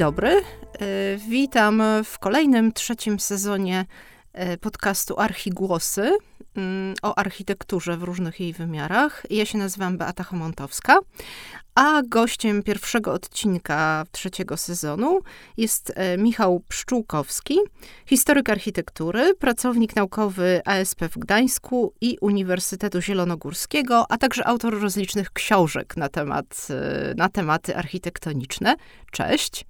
dobry. E, witam w kolejnym, trzecim sezonie e, podcastu Archigłosy mm, o architekturze w różnych jej wymiarach. Ja się nazywam Beata Homontowska, a gościem pierwszego odcinka trzeciego sezonu jest e, Michał Pszczółkowski, historyk architektury, pracownik naukowy ASP w Gdańsku i Uniwersytetu Zielonogórskiego, a także autor rozlicznych książek na, temat, na tematy architektoniczne. Cześć.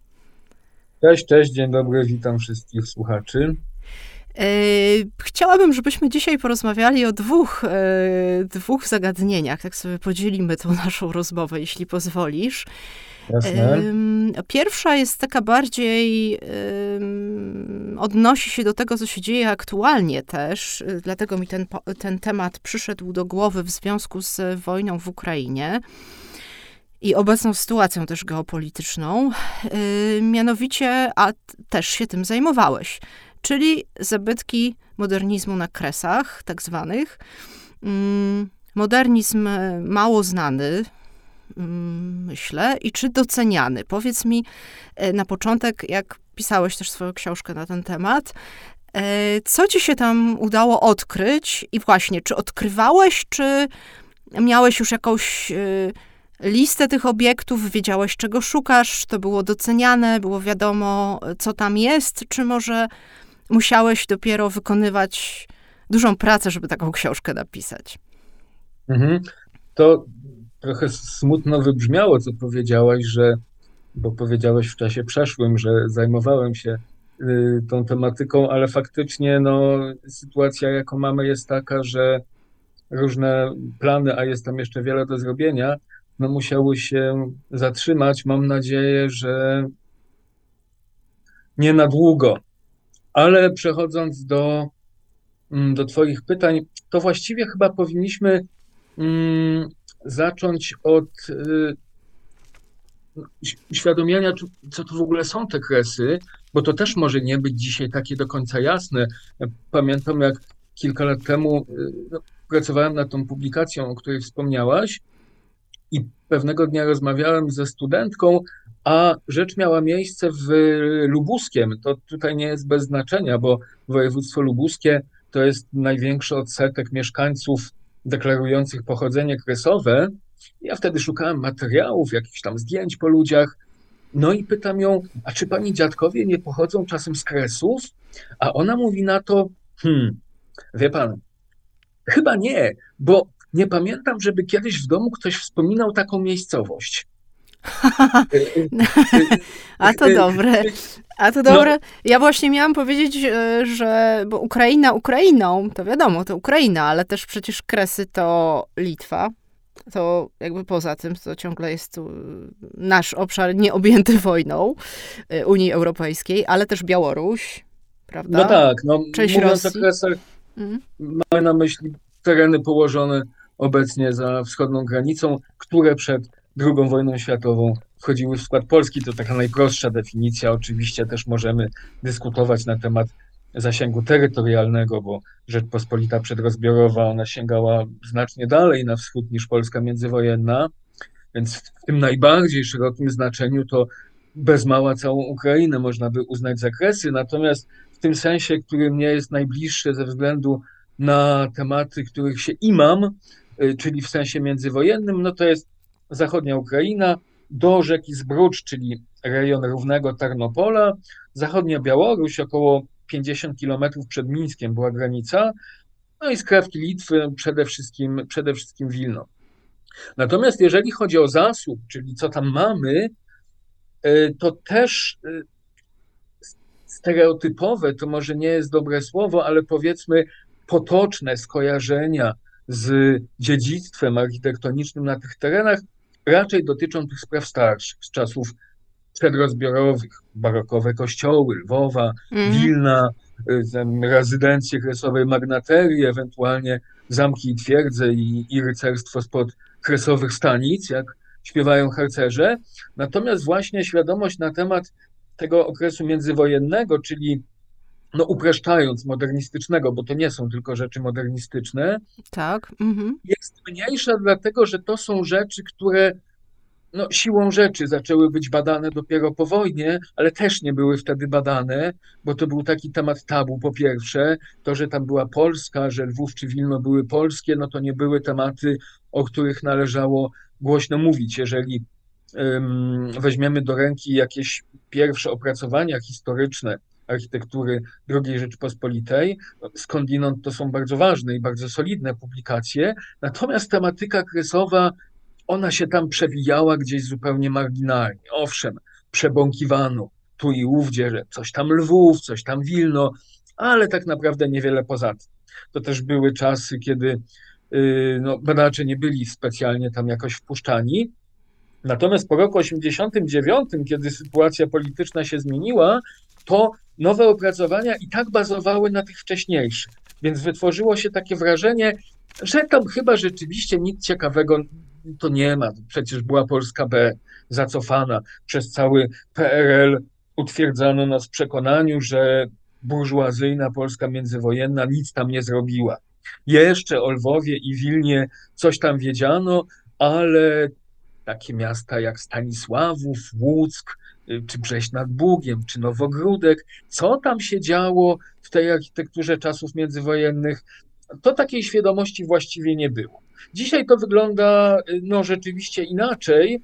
Cześć, cześć, dzień dobry, witam wszystkich słuchaczy. E, chciałabym, żebyśmy dzisiaj porozmawiali o dwóch, e, dwóch zagadnieniach. Tak sobie podzielimy tą naszą rozmowę, jeśli pozwolisz. Jasne. Pierwsza jest taka bardziej, odnosi się do tego, co się dzieje aktualnie też, dlatego mi ten, ten temat przyszedł do głowy w związku z wojną w Ukrainie i obecną sytuacją też geopolityczną. Yy, mianowicie, a też się tym zajmowałeś, czyli zabytki modernizmu na kresach, tak zwanych. Yy, modernizm mało znany, yy, myślę, i czy doceniany? Powiedz mi yy, na początek, jak pisałeś też swoją książkę na ten temat, yy, co ci się tam udało odkryć i właśnie, czy odkrywałeś, czy miałeś już jakąś listę tych obiektów, wiedziałeś czego szukasz, to było doceniane, było wiadomo co tam jest, czy może musiałeś dopiero wykonywać dużą pracę, żeby taką książkę napisać? Mhm. To trochę smutno wybrzmiało, co powiedziałaś, że, bo powiedziałeś w czasie przeszłym, że zajmowałem się y, tą tematyką, ale faktycznie no, sytuacja, jaką mamy, jest taka, że różne plany, a jest tam jeszcze wiele do zrobienia, no, musiały się zatrzymać. Mam nadzieję, że nie na długo. Ale przechodząc do, mm, do Twoich pytań, to właściwie chyba powinniśmy mm, zacząć od y, uświadomienia, co to w ogóle są te kresy, bo to też może nie być dzisiaj takie do końca jasne. Pamiętam, jak kilka lat temu y, no, pracowałem nad tą publikacją, o której wspomniałaś, i pewnego dnia rozmawiałem ze studentką, a rzecz miała miejsce w Lubuskiem. To tutaj nie jest bez znaczenia, bo województwo lubuskie to jest największy odsetek mieszkańców deklarujących pochodzenie kresowe. Ja wtedy szukałem materiałów, jakichś tam zdjęć po ludziach. No i pytam ją, a czy pani dziadkowie nie pochodzą czasem z kresów? A ona mówi na to, hmm, wie pan, chyba nie, bo nie pamiętam, żeby kiedyś w domu ktoś wspominał taką miejscowość. A to dobre. A to dobre. Ja właśnie miałam powiedzieć, e, że bo Ukraina Ukrainą, to wiadomo, to Ukraina, ale też przecież Kresy to Litwa. To jakby poza tym, to ciągle jest nasz obszar nieobjęty wojną e, Unii Europejskiej, ale też Białoruś, prawda? No tak, no Część mówiąc Rosji. o Kresach, mhm. mamy na myśli tereny położone obecnie za wschodnią granicą, które przed II wojną światową wchodziły w skład Polski. To taka najprostsza definicja. Oczywiście też możemy dyskutować na temat zasięgu terytorialnego, bo Rzeczpospolita przedrozbiorowa, ona sięgała znacznie dalej na wschód niż Polska międzywojenna, więc w tym najbardziej szerokim znaczeniu to bez mała całą Ukrainę można by uznać zakresy, natomiast w tym sensie, który mnie jest najbliższy ze względu na tematy, których się imam, czyli w sensie międzywojennym, no to jest zachodnia Ukraina, do rzeki Zbrucz, czyli rejon równego Tarnopola, zachodnia Białoruś, około 50 kilometrów przed Mińskiem była granica, no i skrawki Litwy, przede wszystkim, przede wszystkim Wilno. Natomiast jeżeli chodzi o zasób, czyli co tam mamy, y, to też y, stereotypowe, to może nie jest dobre słowo, ale powiedzmy potoczne skojarzenia z dziedzictwem architektonicznym na tych terenach raczej dotyczą tych spraw starszych, z czasów przedrozbiorowych, barokowe kościoły, Lwowa, mm. Wilna, y, rezydencje kresowej magnaterii, ewentualnie zamki i twierdze i, i rycerstwo spod kresowych stanic, jak śpiewają harcerze. Natomiast właśnie świadomość na temat tego okresu międzywojennego, czyli no upraszczając, modernistycznego, bo to nie są tylko rzeczy modernistyczne, tak. Mhm. jest mniejsza, dlatego że to są rzeczy, które no, siłą rzeczy zaczęły być badane dopiero po wojnie, ale też nie były wtedy badane, bo to był taki temat tabu. Po pierwsze, to, że tam była Polska, że Lwów czy Wilno były polskie, no to nie były tematy, o których należało głośno mówić. Jeżeli um, weźmiemy do ręki jakieś pierwsze opracowania historyczne architektury II Rzeczypospolitej, skądinąd to są bardzo ważne i bardzo solidne publikacje, natomiast tematyka kresowa ona się tam przewijała gdzieś zupełnie marginalnie. Owszem, przebąkiwano tu i ówdzie, że coś tam Lwów, coś tam Wilno, ale tak naprawdę niewiele poza tym. To też były czasy, kiedy yy, no, badacze nie byli specjalnie tam jakoś wpuszczani. Natomiast po roku 89, kiedy sytuacja polityczna się zmieniła, to nowe opracowania i tak bazowały na tych wcześniejszych. Więc wytworzyło się takie wrażenie, że tam chyba rzeczywiście nic ciekawego to nie ma. Przecież była Polska B zacofana przez cały PRL. Utwierdzano nas w przekonaniu, że burżuazyjna Polska międzywojenna nic tam nie zrobiła. Jeszcze o Lwowie i Wilnie coś tam wiedziano, ale takie miasta jak Stanisławów, Łuck, Y, czy Brześć nad Bugiem, czy Nowogródek, co tam się działo w tej architekturze czasów międzywojennych, to takiej świadomości właściwie nie było. Dzisiaj to wygląda y, no, rzeczywiście inaczej,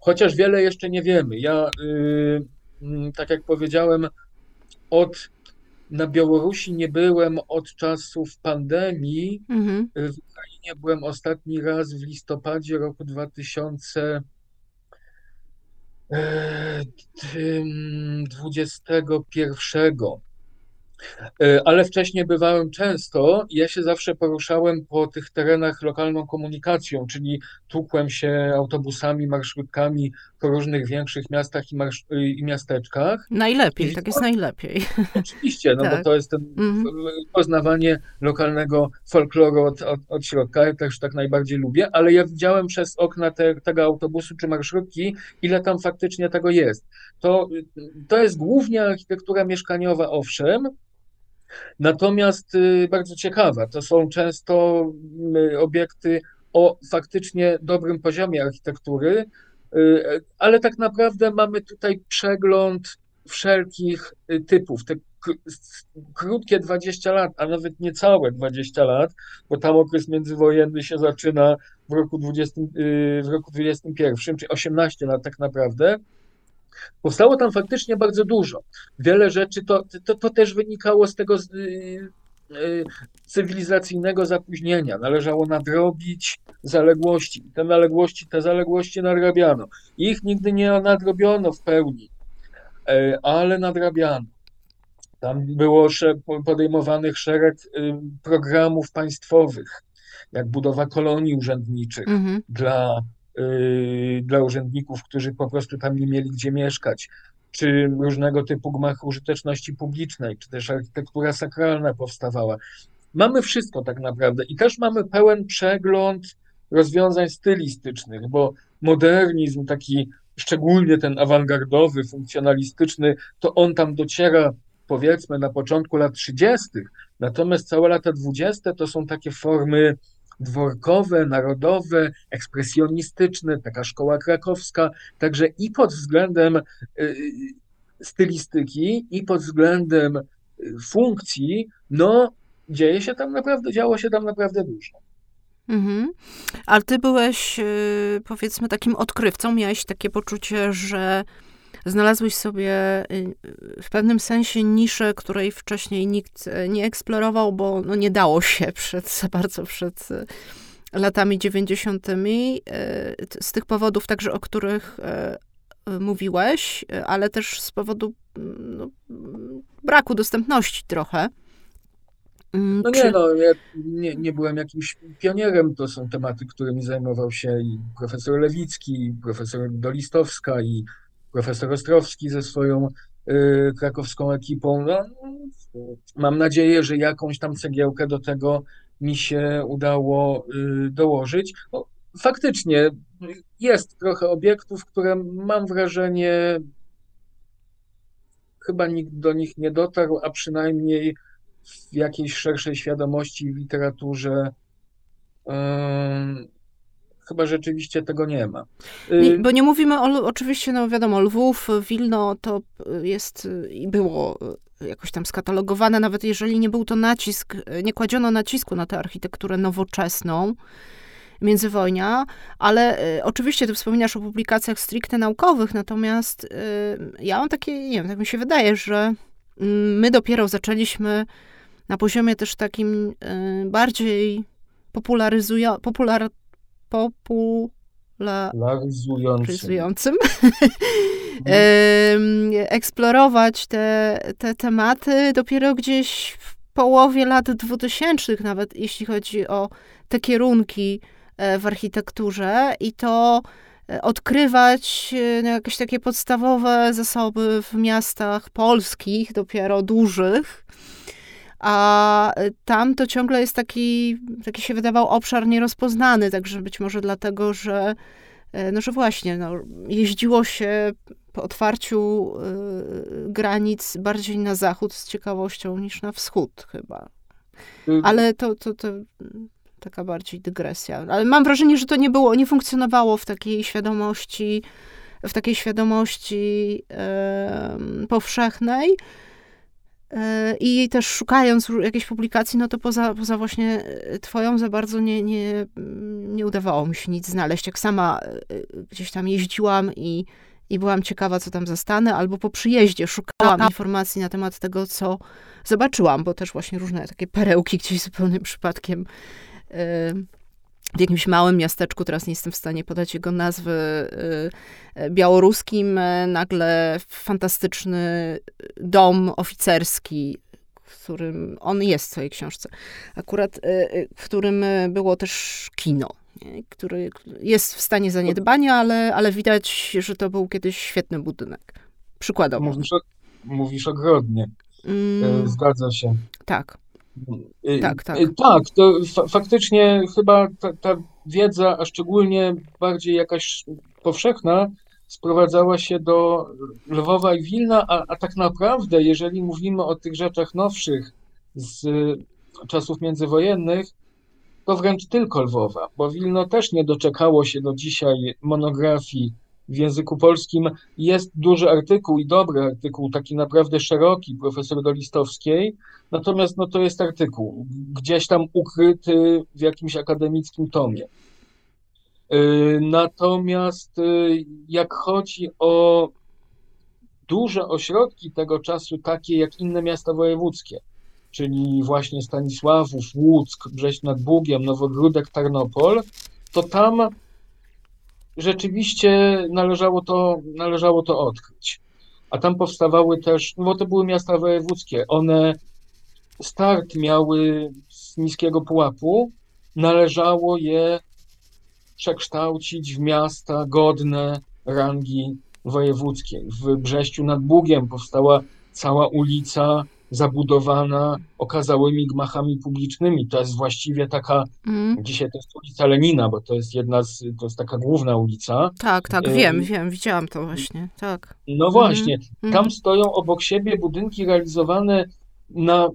chociaż wiele jeszcze nie wiemy. Ja, yy, tak jak powiedziałem, od na Białorusi nie byłem od czasów pandemii. Mhm. Y, w Ukrainie byłem ostatni raz w listopadzie roku 2000. 21 ale wcześniej bywałem często i ja się zawsze poruszałem po tych terenach lokalną komunikacją, czyli tłukłem się autobusami, marszrutkami po różnych większych miastach i, marsz- i miasteczkach. Najlepiej, I tak jest najlepiej. Oczywiście, no tak. bo to jest ten mhm. poznawanie lokalnego folkloru od, od, od środka, ja też tak najbardziej lubię, ale ja widziałem przez okna te, tego autobusu czy marszrutki, ile tam faktycznie tego jest. To, to jest głównie architektura mieszkaniowa, owszem, Natomiast y, bardzo ciekawa, to są często y, obiekty o faktycznie dobrym poziomie architektury, y, ale tak naprawdę mamy tutaj przegląd wszelkich typów. Te krótkie 20 lat, a nawet niecałe 20 lat, bo tam okres międzywojenny się zaczyna w roku, 20, w roku 21, czyli 18 lat tak naprawdę, Powstało tam faktycznie bardzo dużo. Wiele rzeczy to, to, to też wynikało z tego yy, yy, cywilizacyjnego zapóźnienia. Należało nadrobić zaległości. Te zaległości, te zaległości nadrabiano. Ich nigdy nie nadrobiono w pełni, yy, ale nadrabiano. Tam było podejmowanych szereg y, programów państwowych, jak budowa kolonii urzędniczych -hmm. dla Y, dla urzędników, którzy po prostu tam nie mieli gdzie mieszkać, czy różnego typu gmach użyteczności publicznej, czy też architektura sakralna powstawała. Mamy wszystko tak naprawdę i też mamy pełen przegląd rozwiązań stylistycznych, bo modernizm taki, szczególnie ten awangardowy, funkcjonalistyczny, to on tam dociera powiedzmy na początku lat 30., natomiast całe lata 20. to są takie formy dworkowe, narodowe, ekspresjonistyczne, taka szkoła krakowska, także i pod względem y, y, stylistyki, i pod względem y, funkcji, no dzieje się tam naprawdę, działo się tam naprawdę dużo. Mhm. Ale ty byłeś, powiedzmy, takim odkrywcą, miałeś takie poczucie, że znalazłeś sobie y, w pewnym sensie niszę, której wcześniej nikt y, nie eksplorował, bo no nie dało się przed, za bardzo przed y, latami 90. Z tych powodów także, o których mówiłeś, ale też z powodu mm, no, braku dostępności trochę. Mm, no nie, no, ja nie, nie byłem jakimś pionierem, to są tematy, którymi zajmował się i profesor Lewicki, i profesor Dolistowska, i profesor Ostrowski ze swoją y, krakowską ekipą. No, mam nadzieję, że jakąś tam cegiełkę do tego mi się udało y, dołożyć. No, faktycznie jest trochę obiektów, które mam wrażenie, chyba nikt do nich nie dotarł, a przynajmniej w jakiejś szerszej świadomości w literaturze chyba rzeczywiście tego nie ma. Nie, bo nie mówimy o, oczywiście, no wiadomo, Lwów, Wilno to jest i było jakoś tam skatalogowane, nawet jeżeli nie był to nacisk, nie kładziono nacisku na tę architekturę nowoczesną, międzywojnia, ale y, oczywiście ty wspominasz o publikacjach stricte naukowych, natomiast y, ja mam takie, nie wiem, tak mi się wydaje, że y, my dopiero zaczęliśmy na poziomie też takim y, bardziej popularyzującym, popular, popularyzującym, eksplorować te, te tematy dopiero gdzieś w połowie lat dwutysięcznych, nawet jeśli chodzi o te kierunki E, w architekturze i to e, odkrywać e, no, jakieś takie podstawowe zasoby w miastach polskich, dopiero dużych. A tam to ciągle jest taki, taki się wydawał obszar nierozpoznany, także być może dlatego, że no, że właśnie, no, jeździło się po otwarciu y, granic bardziej na zachód z ciekawością niż na wschód chyba. Y, Ale to, to, to taka bardziej dygresja. Ale mam wrażenie, że to nie było, nie funkcjonowało w takiej świadomości, w takiej świadomości e, powszechnej. E, I też szukając jakiejś publikacji, no to poza, poza właśnie twoją za bardzo nie, nie, nie udawało mi się nic znaleźć. Jak sama e, gdzieś tam jeździłam i, i byłam ciekawa, co tam zastanę, albo po przyjeździe szukałam informacji na temat tego, co zobaczyłam, bo też właśnie różne takie perełki gdzieś zupełnym przypadkiem w jakimś małym miasteczku, teraz nie jestem w stanie podać jego nazwy, y, białoruskim, e, nagle fantastyczny dom oficerski, w którym on jest w swojej książce, akurat e, e, w którym było też kino, który jest w stanie zaniedbania, ale, ale widać, że to był kiedyś świetny budynek. Przykładowo. Mówisz, mówisz ogrodnie. Mm, Zgadza się. Tak. Y, tak, tak. Y, tak, to fa faktycznie chyba ta, ta, wiedza, a szczególnie bardziej jakaś powszechna, sprowadzała się do Lwowa i Wilna, a, a tak naprawdę, jeżeli mówimy o tych rzeczach nowszych z czasów międzywojennych, to wręcz tylko Lwowa, bo Wilno też nie doczekało się do dzisiaj monografii w języku polskim. Jest duży artykuł i dobry artykuł, taki naprawdę szeroki, profesor Dolistowskiej, natomiast no, to jest artykuł, gdzieś tam ukryty w jakimś akademickim tomie. Y, natomiast y, jak chodzi o duże ośrodki tego czasu, takie jak inne miasta wojewódzkie, czyli właśnie Stanisławów, Łuck, Brześć nad Bugiem, Nowogródek, Tarnopol, to tam rzeczywiście należało to, należało to odkryć. A tam powstawały też, no bo to były miasta wojewódzkie, one start miały z niskiego pułapu, należało je przekształcić w miasta godne rangi wojewódzkiej. W Brześciu nad Bugiem powstała cała ulica zabudowana okazałymi gmachami publicznymi. To jest właściwie taka, mm. dzisiaj to jest ulica Lenina, bo to jest jedna z, to jest taka główna ulica. Tak, tak, wiem, wiem, widziałam to właśnie, tak. No właśnie, mm. tam stoją obok siebie budynki realizowane na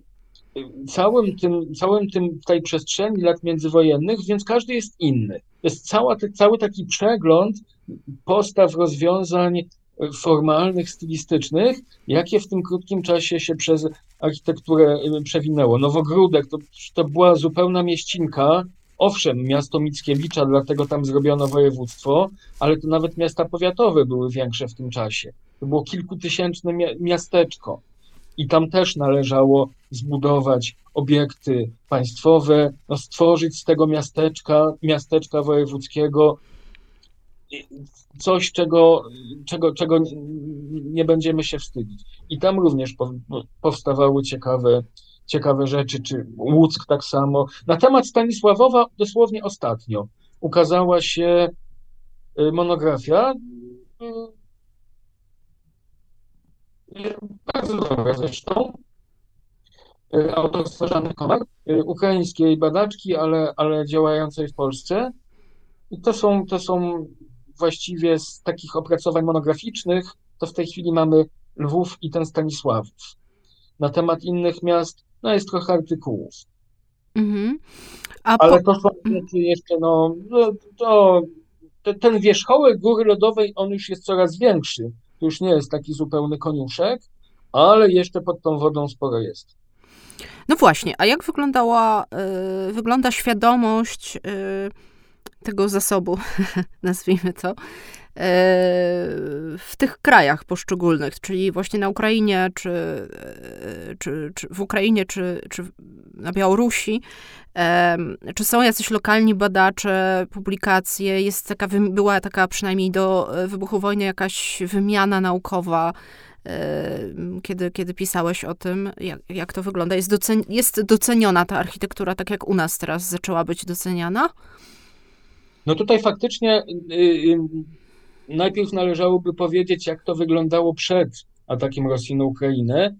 całym tym, całym tym tej przestrzeni lat międzywojennych, więc każdy jest inny. Jest cała, cały taki przegląd postaw, rozwiązań formalnych, stylistycznych, jakie w tym krótkim czasie się przez architekturę y, przewinęło. Nowogródek to, to była zupełna mieścinka, owszem, miasto Mickiewicza, dlatego tam zrobiono województwo, ale to nawet miasta powiatowe były większe w tym czasie. To było kilkutysięczne miasteczko i tam też należało zbudować obiekty państwowe, no stworzyć z tego miasteczka, miasteczka wojewódzkiego coś, czego, czego, czego nie będziemy się wstydzić. I tam również powstawały ciekawe, ciekawe rzeczy, czy Łuck tak samo. Na temat Stanisławowa dosłownie ostatnio ukazała się y, monografia, y, bardzo dobra zresztą, y, autorstwa Żany ukraińskiej badaczki, ale, ale działającej w Polsce. I to są, to są właściwie z takich opracowań monograficznych, to w tej chwili mamy Lwów i ten Stanisławów. Na temat innych miast, no jest trochę artykułów. Mhm. Ale po... to są rzeczy jeszcze, no, no to, to, ten wierzchołek góry lodowej, on już jest coraz większy. To już nie jest taki zupełny koniuszek, ale jeszcze pod tą wodą sporo jest. No właśnie, a jak wyglądała, y, wygląda świadomość y, tego zasobu, nazwijmy to, w tych krajach poszczególnych, czyli właśnie na Ukrainie, czy, czy, czy w Ukrainie, czy, czy na Białorusi, czy są jacyś lokalni badacze, publikacje, jest taka, była taka przynajmniej do wybuchu wojny jakaś wymiana naukowa, kiedy, kiedy pisałeś o tym, jak, jak to wygląda. Jest, docen jest doceniona ta architektura, tak jak u nas teraz zaczęła być doceniana? No tutaj faktycznie y, y, najpierw należałoby powiedzieć, jak to wyglądało przed atakiem Rosji na Ukrainę.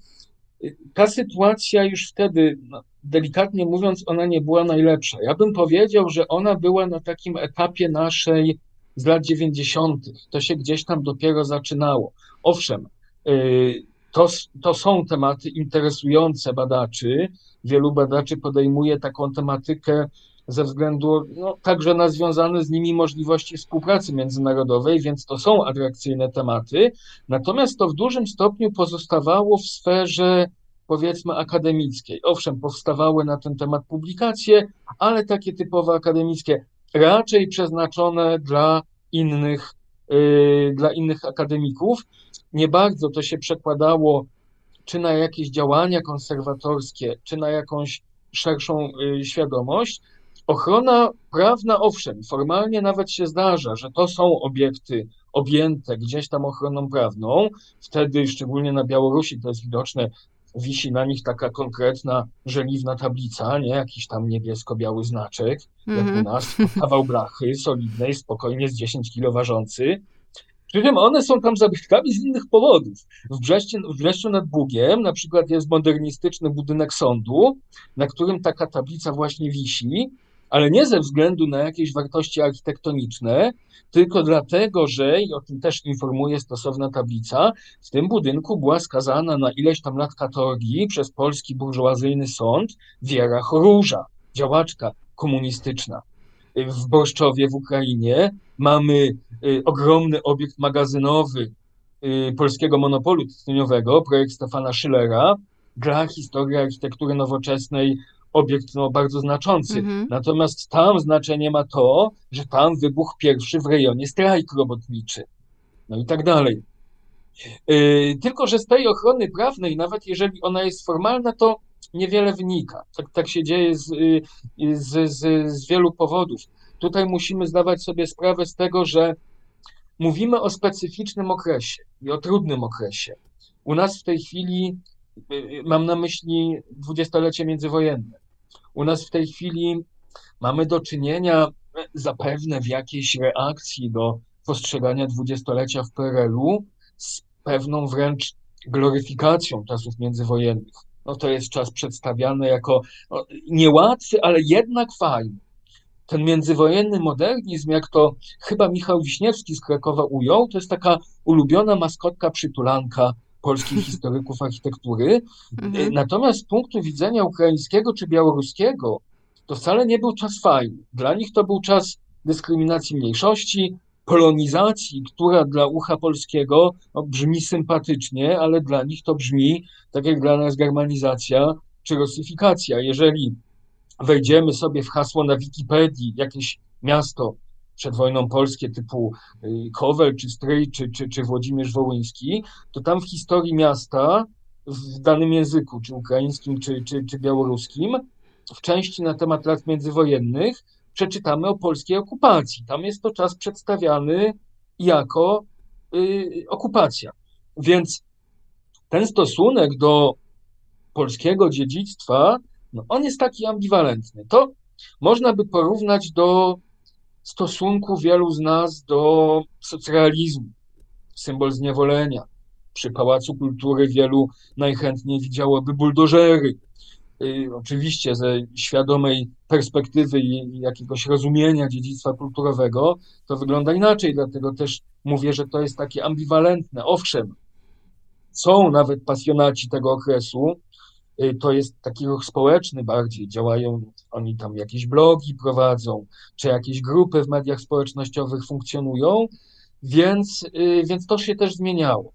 Ta sytuacja już wtedy, no, delikatnie mówiąc, ona nie była najlepsza. Ja bym powiedział, że ona była na takim etapie naszej z lat 90. To się gdzieś tam dopiero zaczynało. Owszem, y, to, to są tematy interesujące badaczy. Wielu badaczy podejmuje taką tematykę ze względu no, także na związane z nimi możliwości współpracy międzynarodowej, więc to są atrakcyjne tematy. Natomiast to w dużym stopniu pozostawało w sferze powiedzmy akademickiej. Owszem, powstawały na ten temat publikacje, ale takie typowo akademickie, raczej przeznaczone dla innych, yy, dla innych akademików. Nie bardzo to się przekładało czy na jakieś działania konserwatorskie, czy na jakąś szerszą yy, świadomość. Ochrona prawna, owszem, formalnie nawet się zdarza, że to są obiekty objęte gdzieś tam ochroną prawną. Wtedy, szczególnie na Białorusi, to jest widoczne, wisi na nich taka konkretna, żeliwna tablica, nie jakiś tam niebiesko-biały znaczek, mm -hmm. jak u mhm. nas, kawał blachy solidnej, spokojnie z 10 kilo ważący. Przy czym one są tam zabytkami z innych powodów. W Brześciu, w Brześciu nad Bugiem na przykład jest modernistyczny budynek sądu, na którym taka tablica właśnie wisi ale nie ze względu na jakieś wartości architektoniczne, tylko dlatego, że, i o tym też informuje stosowna tablica, w tym budynku była skazana na ileś tam lat katorgi przez polski burżuazyjny sąd Wiera Choróża, działaczka komunistyczna. W Borszczowie w Ukrainie mamy y, ogromny obiekt magazynowy y, polskiego monopolu tytoniowego, projekt Stefana Schillera, dla historii architektury nowoczesnej obiekt no, bardzo znaczący. Mhm. Natomiast tam znaczenie ma to, że tam wybuchł pierwszy w rejonie strajk robotniczy. No i tak dalej. Yy, tylko, że z tej ochrony prawnej, nawet jeżeli ona jest formalna, to niewiele wynika. Tak, tak się dzieje z, y, z, z, z wielu powodów. Tutaj musimy zdawać sobie sprawę z tego, że mówimy o specyficznym okresie i o trudnym okresie. U nas w tej chwili Y, y, mam na myśli dwudziestolecie międzywojenne. U nas w tej chwili mamy do czynienia e, zapewne w jakiejś reakcji do postrzegania dwudziestolecia w PRL-u z pewną wręcz gloryfikacją czasów międzywojennych. No to jest czas przedstawiany jako no, niełatwy, ale jednak fajny. Ten międzywojenny modernizm, jak to chyba Michał Wiśniewski z Krakowa ujął, to jest taka ulubiona maskotka przytulanka polskich historyków architektury. Mhm. Natomiast z punktu widzenia ukraińskiego czy białoruskiego, to wcale nie był czas fajny. Dla nich to był czas dyskryminacji mniejszości, polonizacji, która dla ucha polskiego no, brzmi sympatycznie, ale dla nich to brzmi tak jak dla nas germanizacja czy rosyfikacja. Jeżeli wejdziemy sobie w hasło na Wikipedii, jakieś miasto przed wojną polskie typu y, Kowel, czy Stryj, czy, czy, czy Włodzimierz Wołyński, to tam w historii miasta w danym języku, czy ukraińskim, czy, czy, czy białoruskim, w części na temat lat międzywojennych przeczytamy o polskiej okupacji. Tam jest to czas przedstawiany jako y, okupacja. Więc ten stosunek do polskiego dziedzictwa, no on jest taki ambiwalentny. To można by porównać do stosunku wielu z nas do socrealizmu, symbol zniewolenia. Przy Pałacu Kultury wielu najchętniej widziałoby buldożery. Y, oczywiście ze świadomej perspektywy i jakiegoś rozumienia dziedzictwa kulturowego to wygląda inaczej, dlatego też mówię, że to jest takie ambiwalentne. Owszem, są nawet pasjonaci tego okresu, to jest taki ruch społeczny bardziej, działają, oni tam jakieś blogi prowadzą, czy jakieś grupy w mediach społecznościowych funkcjonują, więc, y, więc to się też zmieniało.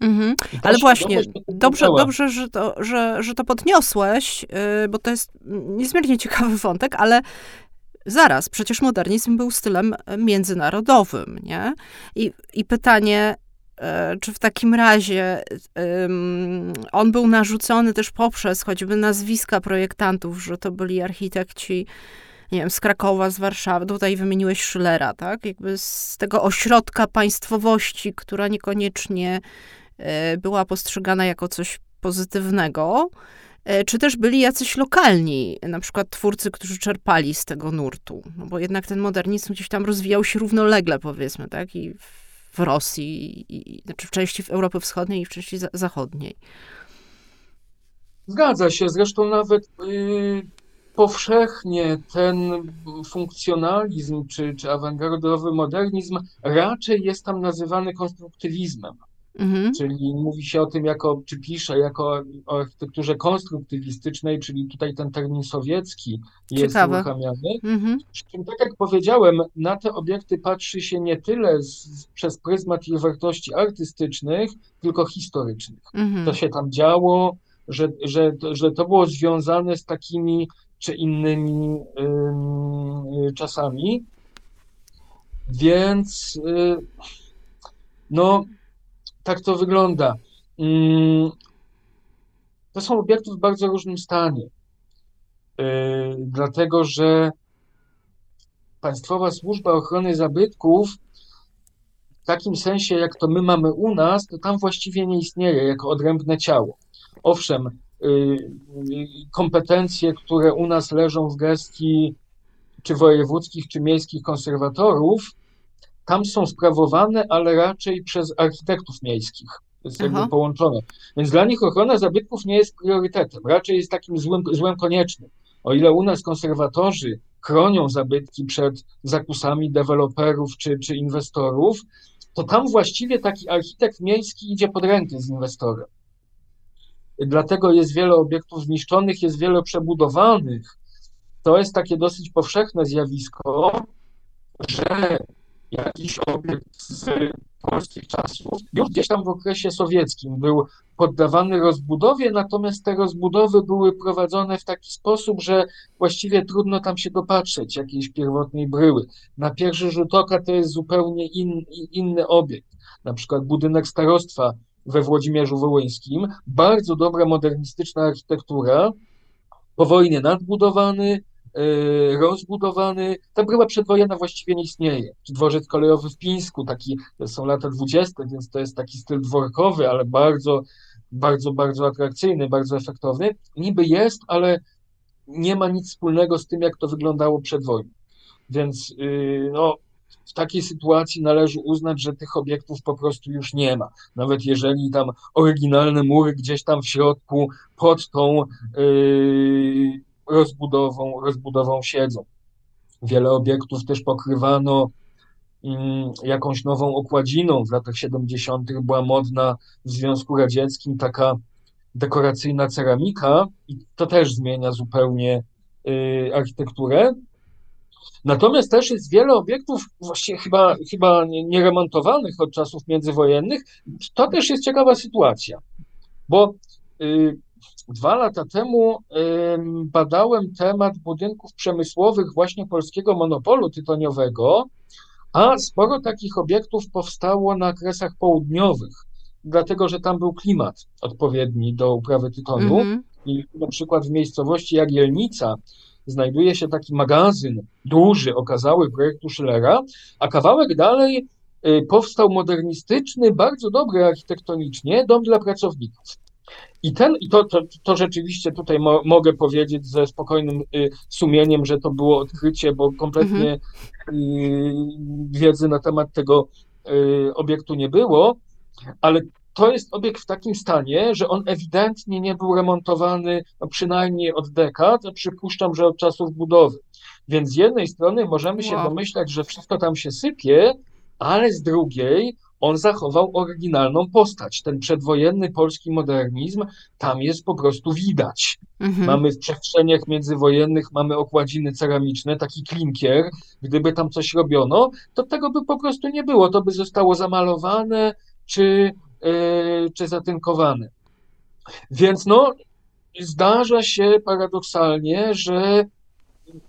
Mhm. Ale właśnie, dobrze, dobrze że, to, że, że to podniosłeś, yy, bo to jest niezmiernie ciekawy wątek, ale zaraz, przecież modernizm był stylem międzynarodowym, nie? I, i pytanie, czy w takim razie on był narzucony też poprzez choćby nazwiska projektantów, że to byli architekci, nie wiem, z Krakowa, z Warszawy, tutaj wymieniłeś Schillera, tak? Jakby z tego ośrodka państwowości, która niekoniecznie e, była postrzegana jako coś pozytywnego, e, czy też byli jacyś lokalni, na przykład twórcy, którzy czerpali z tego nurtu, no bo jednak ten modernizm gdzieś tam rozwijał się równolegle, powiedzmy, tak? I Rosji, i, znaczy w części w Europy Wschodniej i w części za, zachodniej. Zgadza się. Zresztą nawet yy, powszechnie ten funkcjonalizm czy, czy awangardowy modernizm raczej jest tam nazywany konstruktywizmem. Mhm. Czyli mówi się o tym jako, czy pisze jako o architekturze konstruktywistycznej, czyli tutaj ten termin sowiecki jest Ciekawe. uruchamiany. Mhm. czym, tak jak powiedziałem, na te obiekty patrzy się nie tyle z, przez pryzmat ich wartości artystycznych, tylko historycznych. Mhm. To się tam działo, że, że, że to było związane z takimi czy innymi y, czasami. Więc y, no tak to wygląda. Mm, to są obiekty w bardzo różnym stanie, y, dlatego że Państwowa Służba Ochrony Zabytków w takim sensie, jak to my mamy u nas, to tam właściwie nie istnieje jako odrębne ciało. Owszem, y, kompetencje, które u nas leżą w gestii czy wojewódzkich, czy miejskich konserwatorów, tam są sprawowane, ale raczej przez architektów miejskich. To jest jakby połączone. Więc dla nich ochrona zabytków nie jest priorytetem, raczej jest takim złem, złem koniecznym. O ile u nas konserwatorzy chronią zabytki przed zakusami deweloperów czy, czy inwestorów, to tam właściwie taki architekt miejski idzie pod rękę z inwestorem. Dlatego jest wiele obiektów zniszczonych, jest wiele przebudowanych. To jest takie dosyć powszechne zjawisko, że jakiś obiekt z polskich czasów, już gdzieś tam w okresie sowieckim był poddawany rozbudowie, natomiast te rozbudowy były prowadzone w taki sposób, że właściwie trudno tam się dopatrzeć jakiejś pierwotnej bryły. Na pierwszy rzut oka to jest zupełnie in, inny obiekt. Na przykład budynek starostwa we Włodzimierzu Wołyńskim, bardzo dobra modernistyczna architektura, po wojnie nadbudowany, rozbudowany. Ta bryła przedwojenna właściwie nie istnieje. Dworzec kolejowy w Pińsku, taki, są lata dwudzieste, więc to jest taki styl dworkowy, ale bardzo, bardzo, bardzo atrakcyjny, bardzo efektowny. Niby jest, ale nie ma nic wspólnego z tym, jak to wyglądało przed wojną. Więc yy, no, w takiej sytuacji należy uznać, że tych obiektów po prostu już nie ma. Nawet jeżeli tam oryginalne mury gdzieś tam w środku pod tą yy, rozbudową, rozbudową siedzą. Wiele obiektów też pokrywano mm, jakąś nową okładziną. W latach 70. była modna w Związku Radzieckim taka dekoracyjna ceramika i to też zmienia zupełnie y, architekturę. Natomiast też jest wiele obiektów właściwie chyba, chyba nieremontowanych od czasów międzywojennych. To też jest ciekawa sytuacja, bo y, Dwa lata temu badałem temat budynków przemysłowych właśnie polskiego monopolu tytoniowego, a sporo takich obiektów powstało na kresach południowych, dlatego że tam był klimat odpowiedni do uprawy tytonu. Mm -hmm. I na przykład w miejscowości Jagielnica znajduje się taki magazyn duży, okazały projektu Schillera, a kawałek dalej y, powstał modernistyczny, bardzo dobry architektonicznie dom dla pracowników. I, ten, i to, to, to rzeczywiście tutaj mo, mogę powiedzieć ze spokojnym y, sumieniem, że to było odkrycie, bo kompletnie mhm. y, wiedzy na temat tego y, obiektu nie było, ale to jest obiekt w takim stanie, że on ewidentnie nie był remontowany no przynajmniej od dekad, a przypuszczam, że od czasów budowy. Więc z jednej strony możemy się wow. domyślać, że wszystko tam się sypie, ale z drugiej on zachował oryginalną postać. Ten przedwojenny polski modernizm tam jest po prostu widać. Mhm. Mamy w przestrzeniach międzywojennych, mamy okładziny ceramiczne, taki klinkier. Gdyby tam coś robiono, to tego by po prostu nie było. To by zostało zamalowane czy, yy, czy zatynkowane. Więc no, zdarza się paradoksalnie, że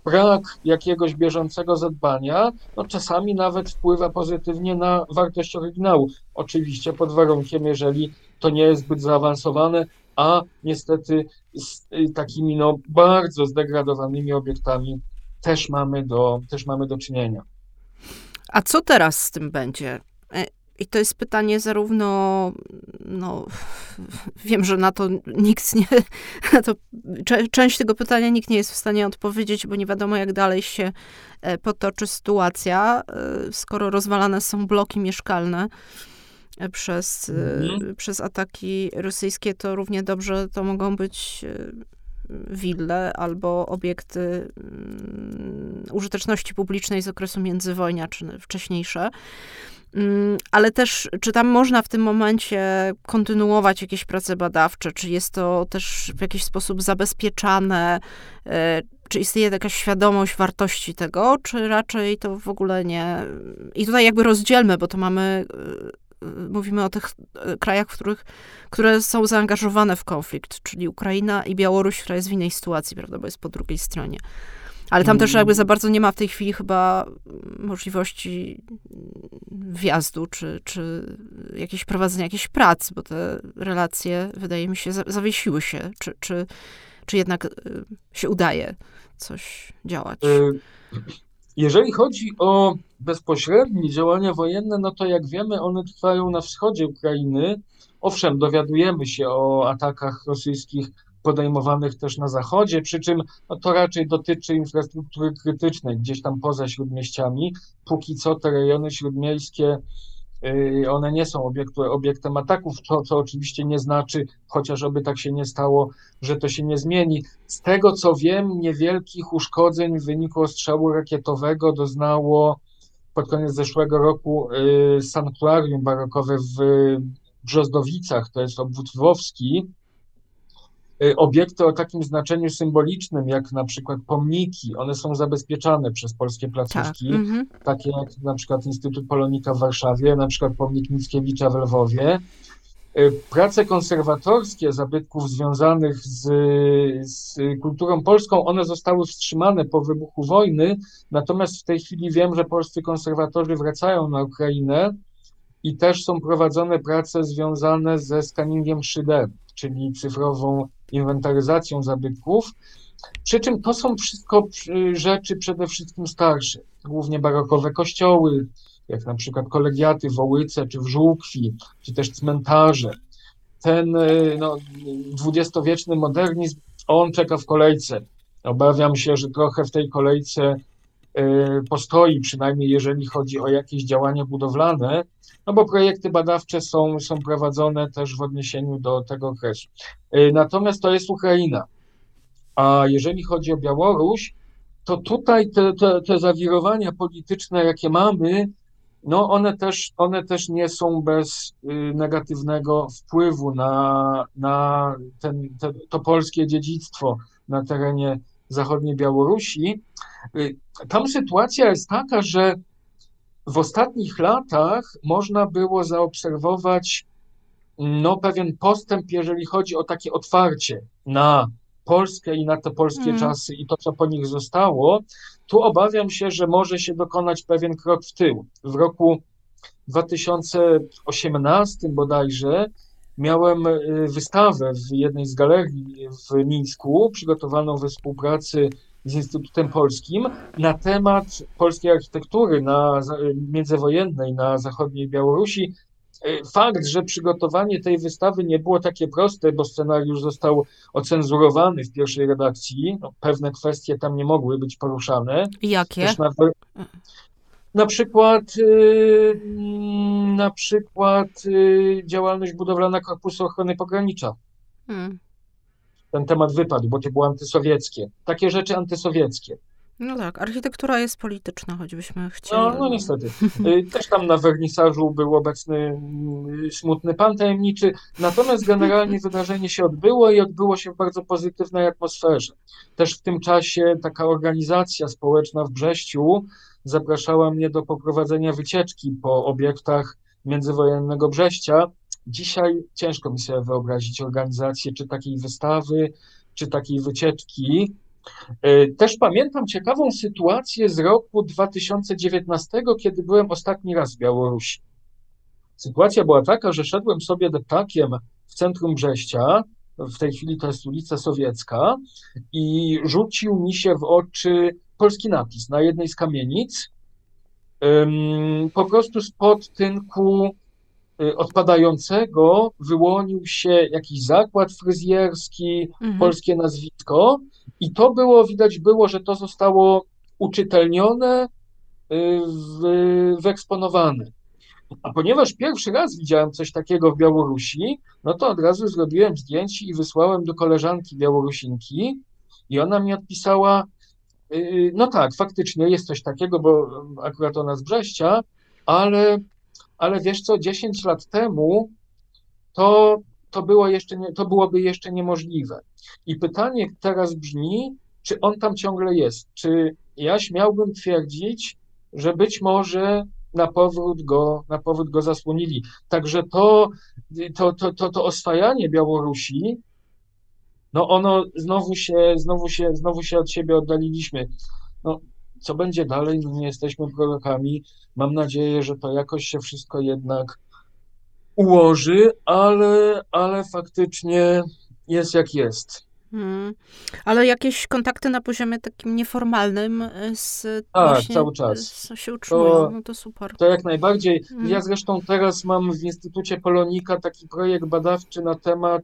brak jakiegoś bieżącego zadbania, no czasami nawet wpływa pozytywnie na wartość oryginału. Oczywiście pod warunkiem, jeżeli to nie jest zbyt zaawansowane, a niestety z y, takimi no, bardzo zdegradowanymi obiektami też mamy do, też mamy do czynienia. A co teraz z tym będzie? I to jest pytanie zarówno, no, wiem, że na to nikt nie, na to, część tego pytania nikt nie jest w stanie odpowiedzieć, bo nie wiadomo, jak dalej się e, potoczy sytuacja, e, skoro rozwalane są bloki mieszkalne e, przez, mhm. przez ataki rosyjskie, to równie dobrze to mogą być wille albo obiekty mm, użyteczności publicznej z okresu międzywojnia, czy wcześniejsze. Mm, ale też, czy tam można w tym momencie kontynuować jakieś prace badawcze? Czy jest to też w jakiś sposób zabezpieczane? E, czy istnieje jakaś świadomość wartości tego, czy raczej to w ogóle nie? I tutaj jakby rozdzielmy, bo to mamy, e, e, mówimy o tych krajach, w których, które są zaangażowane w konflikt, czyli Ukraina i Białoruś, która jest w innej sytuacji, prawda, bo jest po drugiej stronie. Ale tam też jakby za mm. bardzo nie ma w tej chwili chyba możliwości wjazdu, czy, czy jakieś prowadzenia jakichś prac, bo te relacje, wydaje mi się, zawiesiły się. Czy, czy, czy jednak y, się udaje coś działać? Y, jeżeli chodzi o bezpośrednie działania wojenne, no to jak wiemy, one trwają na wschodzie Ukrainy. Owszem, dowiadujemy się o atakach rosyjskich podejmowanych też na zachodzie, przy czym no, to raczej dotyczy infrastruktury krytycznej, gdzieś tam poza śródmieściami. Póki co te rejony śródmiejskie, y, one nie są obiektu, obiektem ataków, co, co oczywiście nie znaczy, chociażby tak się nie stało, że to się nie zmieni. Z tego co wiem, niewielkich uszkodzeń w wyniku ostrzału rakietowego pod koniec zeszłego roku y, sanktuarium barokowe w Brzozdowicach, to jest obwód lwowski, obiekty o takim znaczeniu symbolicznym, jak na przykład pomniki, one są zabezpieczane przez polskie placówki, tak. Mhm. takie jak na przykład Instytut Polonika w Warszawie, na przykład pomnik Mickiewicza w Lwowie. Y, prace konserwatorskie zabytków związanych z, z kulturą polską, one zostały wstrzymane po wybuchu wojny, natomiast w tej chwili wiem, że polscy konserwatorzy wracają na Ukrainę i też są prowadzone prace związane ze skaningiem 3D, czyli cyfrową inwentaryzacją zabytków. Przy czym to są wszystko rzeczy przede wszystkim starsze, głównie barokowe kościoły, jak na przykład kolegiaty w Wołyce czy w Żółkwi, czy też cmentarze. Ten y, no, dwudziestowieczny modernizm, on czeka w kolejce. Obawiam się, że trochę w tej kolejce y, postoi, przynajmniej jeżeli chodzi o jakieś działania budowlane, no bo projekty badawcze są, są prowadzone też w odniesieniu do tego okresu. Y, natomiast to jest Ukraina. A jeżeli chodzi o Białoruś, to tutaj te, te, te zawirowania polityczne, jakie mamy, no one też, one też nie są bez y, negatywnego wpływu na, na ten, te, to polskie dziedzictwo na terenie zachodniej Białorusi. Y, tam sytuacja jest taka, że w ostatnich latach można było zaobserwować no, pewien postęp, jeżeli chodzi o takie otwarcie na Polskę i na te polskie mm. czasy i to, co po nich zostało. Tu obawiam się, że może się dokonać pewien krok w tył. W roku 2018 bodajże miałem y, wystawę w jednej z galerii w Mińsku, przygotowaną we współpracy z Instytutem Polskim na temat polskiej architektury na, międzywojennej na zachodniej Białorusi. E, fakt, że przygotowanie tej wystawy nie było takie proste, bo scenariusz został ocenzurowany w pierwszej redakcji. No, pewne kwestie tam nie mogły być poruszane. Jakie? Na, przykład, y, na przykład y, działalność budowlana Korpusu Ochrony Pogranicza. Hmm ten temat wypadł, bo to było antysowieckie. Takie rzeczy antysowieckie. No tak, architektura jest polityczna, choćbyśmy chcieli. No, no niestety. Y, też tam na wernisażu był obecny mm, smutny pan tajemniczy, natomiast generalnie wydarzenie się odbyło i odbyło się w bardzo pozytywnej atmosferze. Też w tym czasie taka organizacja społeczna w Brześciu zapraszała mnie do poprowadzenia wycieczki po obiektach międzywojennego Brześcia. Dzisiaj ciężko mi sobie wyobrazić organizację czy takiej wystawy, czy takiej wycieczki. E, też pamiętam ciekawą sytuację z roku 2019, kiedy byłem ostatni raz w Białorusi. Sytuacja była taka, że szedłem sobie deptakiem w centrum Brześcia, w tej chwili to jest ulica Sowiecka, i rzucił mi się w oczy polski napis na jednej z kamienic. Po prostu spod tynku Y, odpadającego wyłonił się jakiś zakład fryzjerski, mhm. polskie nazwisko i to było, widać było, że to zostało uczytelnione, y, wyeksponowane. A ponieważ pierwszy raz widziałem coś takiego w Białorusi, no to od razu zrobiłem zdjęcie i wysłałem do koleżanki Białorusinki i ona mi odpisała, y, no tak, faktycznie jest coś takiego, bo akurat ona z Brześcia, ale ale wiesz co, 10 lat temu to, to, było jeszcze nie, to byłoby jeszcze niemożliwe. I pytanie teraz brzmi, czy on tam ciągle jest? Czy ja śmiałbym twierdzić, że być może na powrót go, na powrót go zasłonili. Także to, to, to, to, to oswajanie Białorusi, no ono znowu się, znowu się, znowu się od siebie oddaliliśmy. No, co będzie dalej, no nie jesteśmy prorokami. Mam nadzieję, że to jakoś się wszystko jednak ułoży, ale, ale faktycznie jest jak jest. Hmm. Ale jakieś kontakty na poziomie takim nieformalnym e, z Tak, właśnie, cały czas. się utrzymują, to, no to super. To jak najbardziej. Hmm. Ja zresztą teraz mam w Instytucie Polonika taki projekt badawczy na temat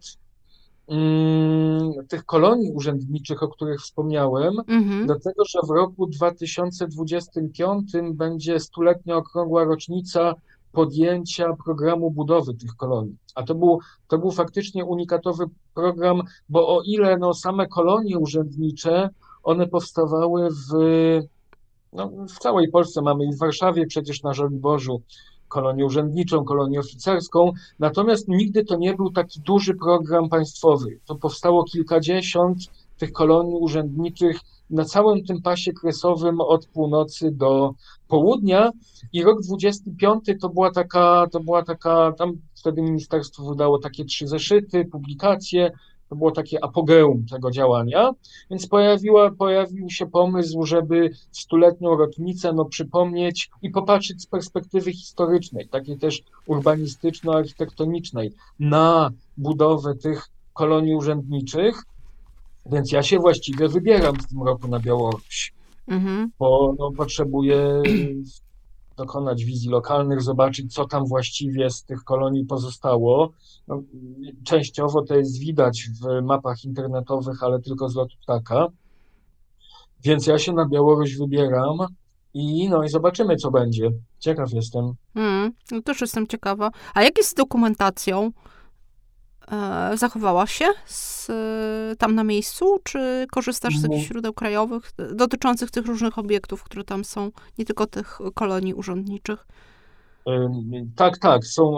Mm, tych kolonii urzędniczych, o których wspomniałem, mhm. dlatego że w roku 2025 będzie stuletnia okrągła rocznica podjęcia programu budowy tych kolonii. A to był, to był faktycznie unikatowy program, bo o ile no, same kolonie urzędnicze, one powstawały w, no, w całej Polsce, mamy i w Warszawie przecież na Żoliborzu, kolonię urzędniczą, kolonię oficerską, natomiast nigdy to nie był taki duży program państwowy. To powstało kilkadziesiąt tych kolonii urzędniczych na całym tym pasie kresowym od północy do południa. I rok 25 to była taka, to była taka, tam wtedy ministerstwo wydało takie trzy zeszyty, publikacje, to było takie apogeum tego działania, więc pojawiła, pojawił się pomysł, żeby stuletnią rocznicę no, przypomnieć i popatrzeć z perspektywy historycznej, takiej też urbanistyczno-architektonicznej, na budowę tych kolonii urzędniczych. Więc ja się właściwie wybieram w tym roku na Białoruś, mhm. bo no, potrzebuję dokonać wizji lokalnych, zobaczyć, co tam właściwie z tych kolonii pozostało. No, częściowo to jest widać w mapach internetowych, ale tylko z lotu ptaka. Więc ja się na Białoruś wybieram i no i zobaczymy, co będzie. Ciekaw jestem. Mm, no też jestem ciekawa. A jak jest z dokumentacją? E, zachowała się z, tam na miejscu, czy korzystasz z jakichś mhm. źródeł krajowych dotyczących tych różnych obiektów, które tam są, nie tylko tych kolonii urządniczych? Tak, tak. Są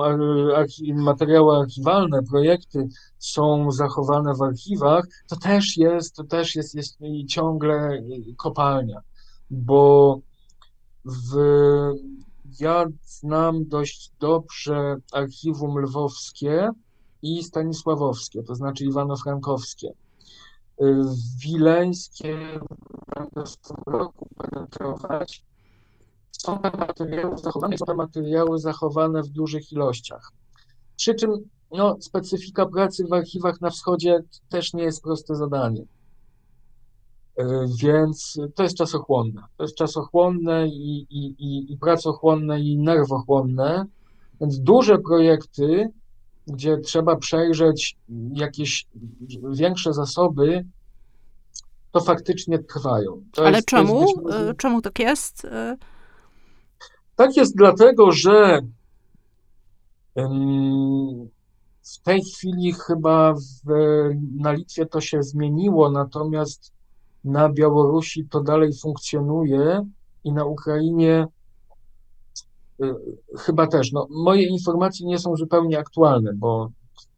materiały archiwalne, projekty są zachowane w archiwach. To też jest, to też jest, jest ciągle kopalnia, bo w, ja znam dość dobrze archiwum lwowskie, i stanisławowskie, to znaczy iwano-frankowskie. Y, wileńskie w tym roku penetrować. Są te materiały zachowane, są te materiały zachowane w dużych ilościach. Przy czym no, specyfika pracy w archiwach na wschodzie też nie jest proste zadanie. Y, więc to jest czasochłonne. To jest czasochłonne i, i, i, i pracochłonne i nerwochłonne. Więc duże projekty gdzie trzeba przejrzeć jakieś większe zasoby, to faktycznie trwają. To Ale jest, czemu? Może... E, czemu tak jest? E, tak jest dlatego, że w tej chwili chyba w, na Litwie to się zmieniło, natomiast na Białorusi to dalej funkcjonuje i na Ukrainie chyba też. No, moje informacje nie są zupełnie aktualne, bo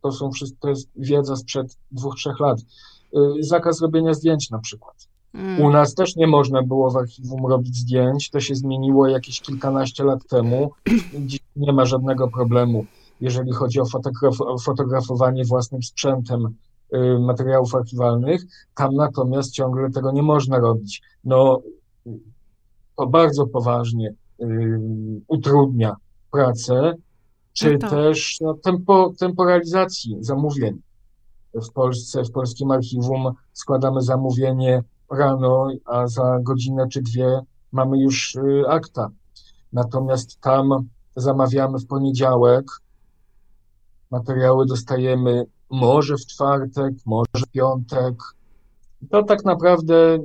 to są to jest wiedza sprzed dwóch, trzech lat. Y, zakaz robienia zdjęć na przykład. Mm. U nas też nie można było w archiwum robić zdjęć. To się zmieniło jakieś kilkanaście lat temu. Dziś nie ma żadnego problemu, jeżeli chodzi o, fotograf o fotografowanie własnym sprzętem y, materiałów archiwalnych. Tam natomiast ciągle tego nie można robić. No, to bardzo poważnie y, utrudnia pracę, czy no też no, tempo, tempo realizacji zamówień. W Polsce, w polskim archiwum składamy zamówienie rano, a za godzinę czy dwie mamy już y, akta. Natomiast tam zamawiamy w poniedziałek, materiały dostajemy może w czwartek, może w piątek. To tak naprawdę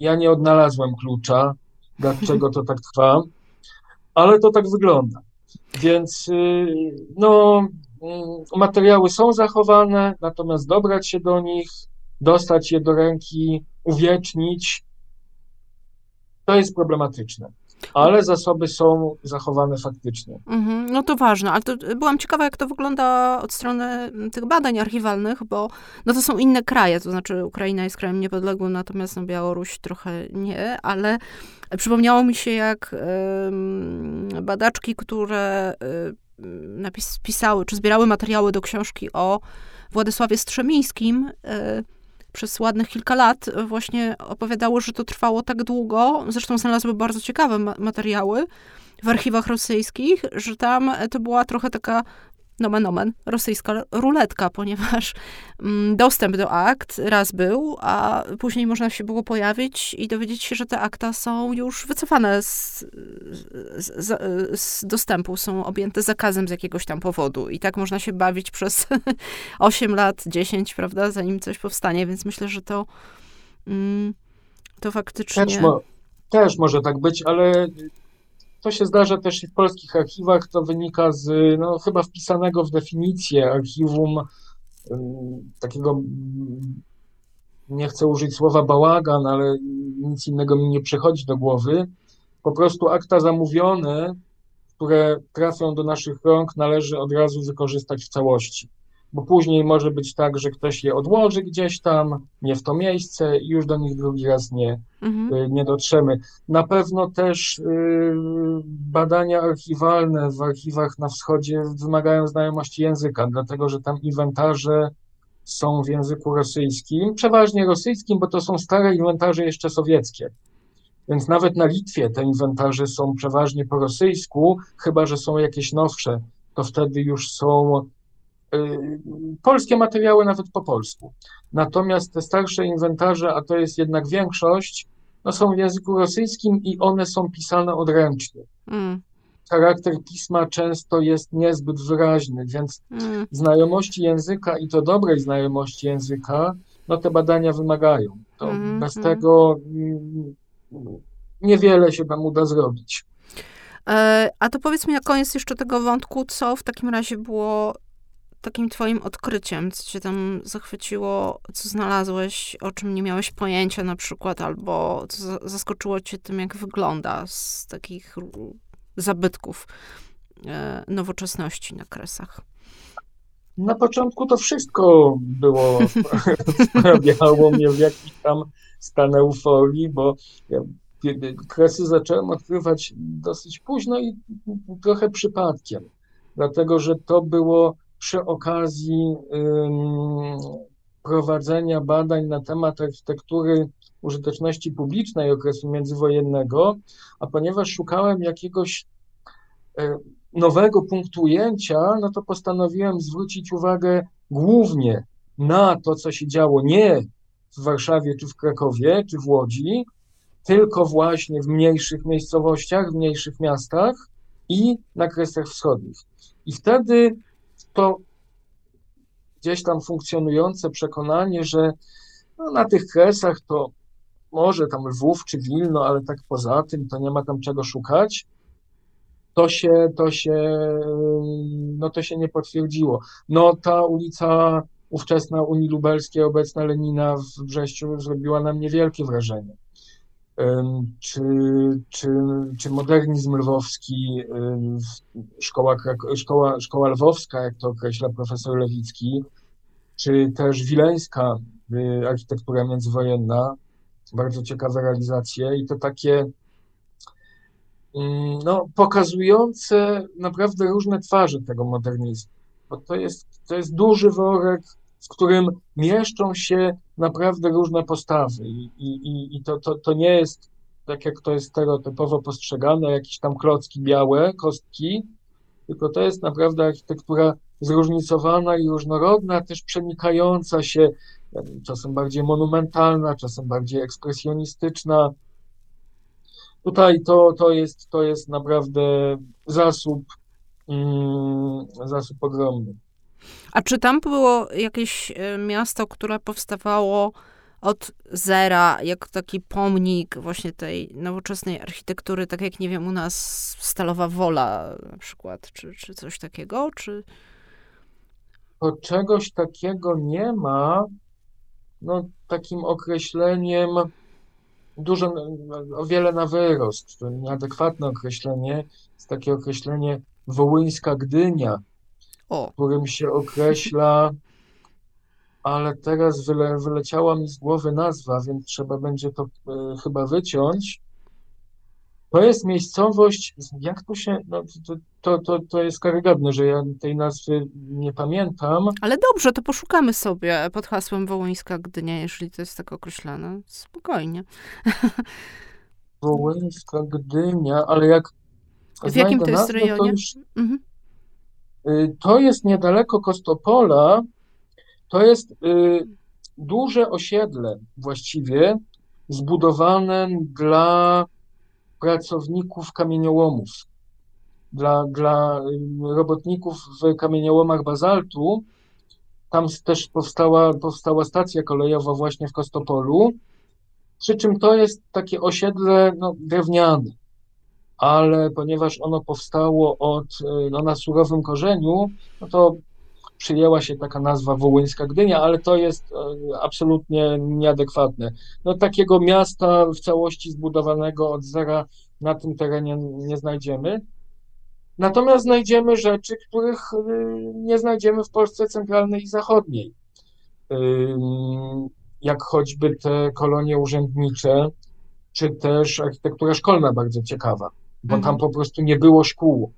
ja nie odnalazłem klucza, dlaczego to tak trwa, ale to tak wygląda. Więc y, no, mm, materiały są zachowane, natomiast dobrać się do nich, dostać je do ręki uwiecznić, to jest problematyczne. Ale zasoby są zachowane faktycznie. Mhm, no to ważne, ale to byłam ciekawa, jak to wygląda od strony tych badań archiwalnych, bo no to są inne kraje, to znaczy Ukraina jest krajem niepodległym, natomiast no Białoruś trochę nie, ale przypomniało mi się, jak y, badaczki, które y, napis, pisały, czy zbierały materiały do książki o Władysławie Strzemińskim, y, przez ładnych kilka lat właśnie opowiadały, że to trwało tak długo. Zresztą znalazły bardzo ciekawe materiały w archiwach rosyjskich, że tam to była trochę taka nomen omen, rosyjska ruletka, ponieważ mm, dostęp do akt raz był, a później można się było pojawić i dowiedzieć się, że te akta są już wycofane z, z, z dostępu, są objęte zakazem z jakiegoś tam powodu. I tak można się bawić przez 8 lat, 10, prawda, zanim coś powstanie, więc myślę, że to, mm, to faktycznie... Też, mo też może tak być, ale to się zdarza też i w polskich archiwach, to wynika z no, chyba wpisanego w definicję archiwum takiego, nie chcę użyć słowa bałagan, ale nic innego mi nie przychodzi do głowy. Po prostu akta zamówione, które trafią do naszych rąk, należy od razu wykorzystać w całości bo później może być tak, że ktoś je odłoży gdzieś tam, nie w to miejsce i już do nich drugi raz nie, mhm. Y, nie dotrzemy. Na pewno też y, badania archiwalne w archiwach na wschodzie wymagają znajomości języka, dlatego że tam inwentarze są w języku rosyjskim, przeważnie rosyjskim, bo to są stare inwentarze jeszcze sowieckie. Więc nawet na Litwie te inwentarze są przeważnie po rosyjsku, chyba że są jakieś nowsze, to wtedy już są polskie materiały nawet po polsku. Natomiast te starsze inwentarze, a to jest jednak większość, no są w języku rosyjskim i one są pisane odręcznie. Mm. Charakter pisma często jest niezbyt wyraźny, więc mm. znajomości języka i to dobrej znajomości języka, no te badania wymagają. To mm, bez tego mm, niewiele się tam uda zrobić. E, a to powiedz mi na koniec jeszcze tego wątku, co w takim razie było takim twoim odkryciem, co cię tam zachwyciło, co znalazłeś, o czym nie miałeś pojęcia na przykład, albo co zaskoczyło cię tym, jak wygląda z takich zabytków e, nowoczesności na kresach? Na początku to wszystko było, sprawiało mnie w jakiś tam stan euforii, bo ja kresy zacząłem odkrywać dosyć późno i trochę przypadkiem, dlatego że to było przy okazji prowadzenia badań na temat architektury użyteczności publicznej okresu międzywojennego, a ponieważ szukałem jakiegoś e, nowego punktu ujęcia, no to postanowiłem zwrócić uwagę głównie na to, co się działo nie w Warszawie, czy w Krakowie, czy w Łodzi, tylko właśnie w mniejszych miejscowościach, w mniejszych miastach i na Kresach Wschodnich. I wtedy to gdzieś tam funkcjonujące przekonanie, że no, na tych kresach to może tam Lwów czy Wilno, ale tak poza tym to nie ma tam czego szukać, to się, to się, no to się nie potwierdziło. No ta ulica ówczesna Unii Lubelskiej, obecna Lenina w Brześciu zrobiła na mnie wielkie wrażenie. Czy, czy, czy modernizm lwowski, szkoła, szkoła, szkoła lwowska, jak to określa profesor Lewicki, czy też wileńska y, architektura międzywojenna, bardzo ciekawe realizacje i to takie no, pokazujące naprawdę różne twarze tego modernizmu. Bo to jest, to jest duży worek, w którym mieszczą się naprawdę różne postawy. I, i, i to, to, to nie jest tak, jak to jest stereotypowo postrzegane, jakieś tam klocki białe, kostki, tylko to jest naprawdę architektura zróżnicowana i różnorodna, też przenikająca się, czasem bardziej monumentalna, czasem bardziej ekspresjonistyczna. Tutaj to, to, jest, to jest naprawdę zasób, mm, zasób ogromny. A czy tam było jakieś e, miasto, które powstawało od zera, jak taki pomnik właśnie tej nowoczesnej architektury, tak jak, nie wiem, u nas Stalowa Wola na przykład, czy, czy coś takiego, czy... To czegoś takiego nie ma, no takim określeniem dużo, o wiele na wyrost, to nieadekwatne określenie, jest takie określenie Wołyńska Gdynia, o. którym się określa ale teraz wyle, wyleciała mi z głowy nazwa, więc trzeba będzie to y, chyba wyciąć. To jest miejscowość, jak tu się, no, to, to, to, to jest karygodne, że ja tej nazwy nie pamiętam. Ale dobrze, to poszukamy sobie pod hasłem Wołyńska Gdynia, jeżeli to jest tak określane. Spokojnie. Wołyńska Gdynia, ale jak W jakim to jest rejonie? To, już, mhm. Y, to jest niedaleko Kostopola, to jest y, duże osiedle właściwie zbudowane dla pracowników kamieniołomów, dla, dla y, robotników w kamieniołomach bazaltu. Tam też powstała, powstała stacja kolejowa właśnie w Kostopolu, przy czym to jest takie osiedle no, drewniane, ale ponieważ ono powstało od, y, no, na surowym korzeniu, no to przyjęła się taka nazwa Wołyńska Gdynia, ale to jest e, absolutnie nieadekwatne. No, takiego miasta w całości zbudowanego od zera na tym terenie nie znajdziemy. Natomiast znajdziemy rzeczy, których e, nie znajdziemy w Polsce centralnej i zachodniej. Jak choćby te kolonie urzędnicze, czy też architektura szkolna bardzo ciekawa, bo mhm. tam po prostu nie było szkół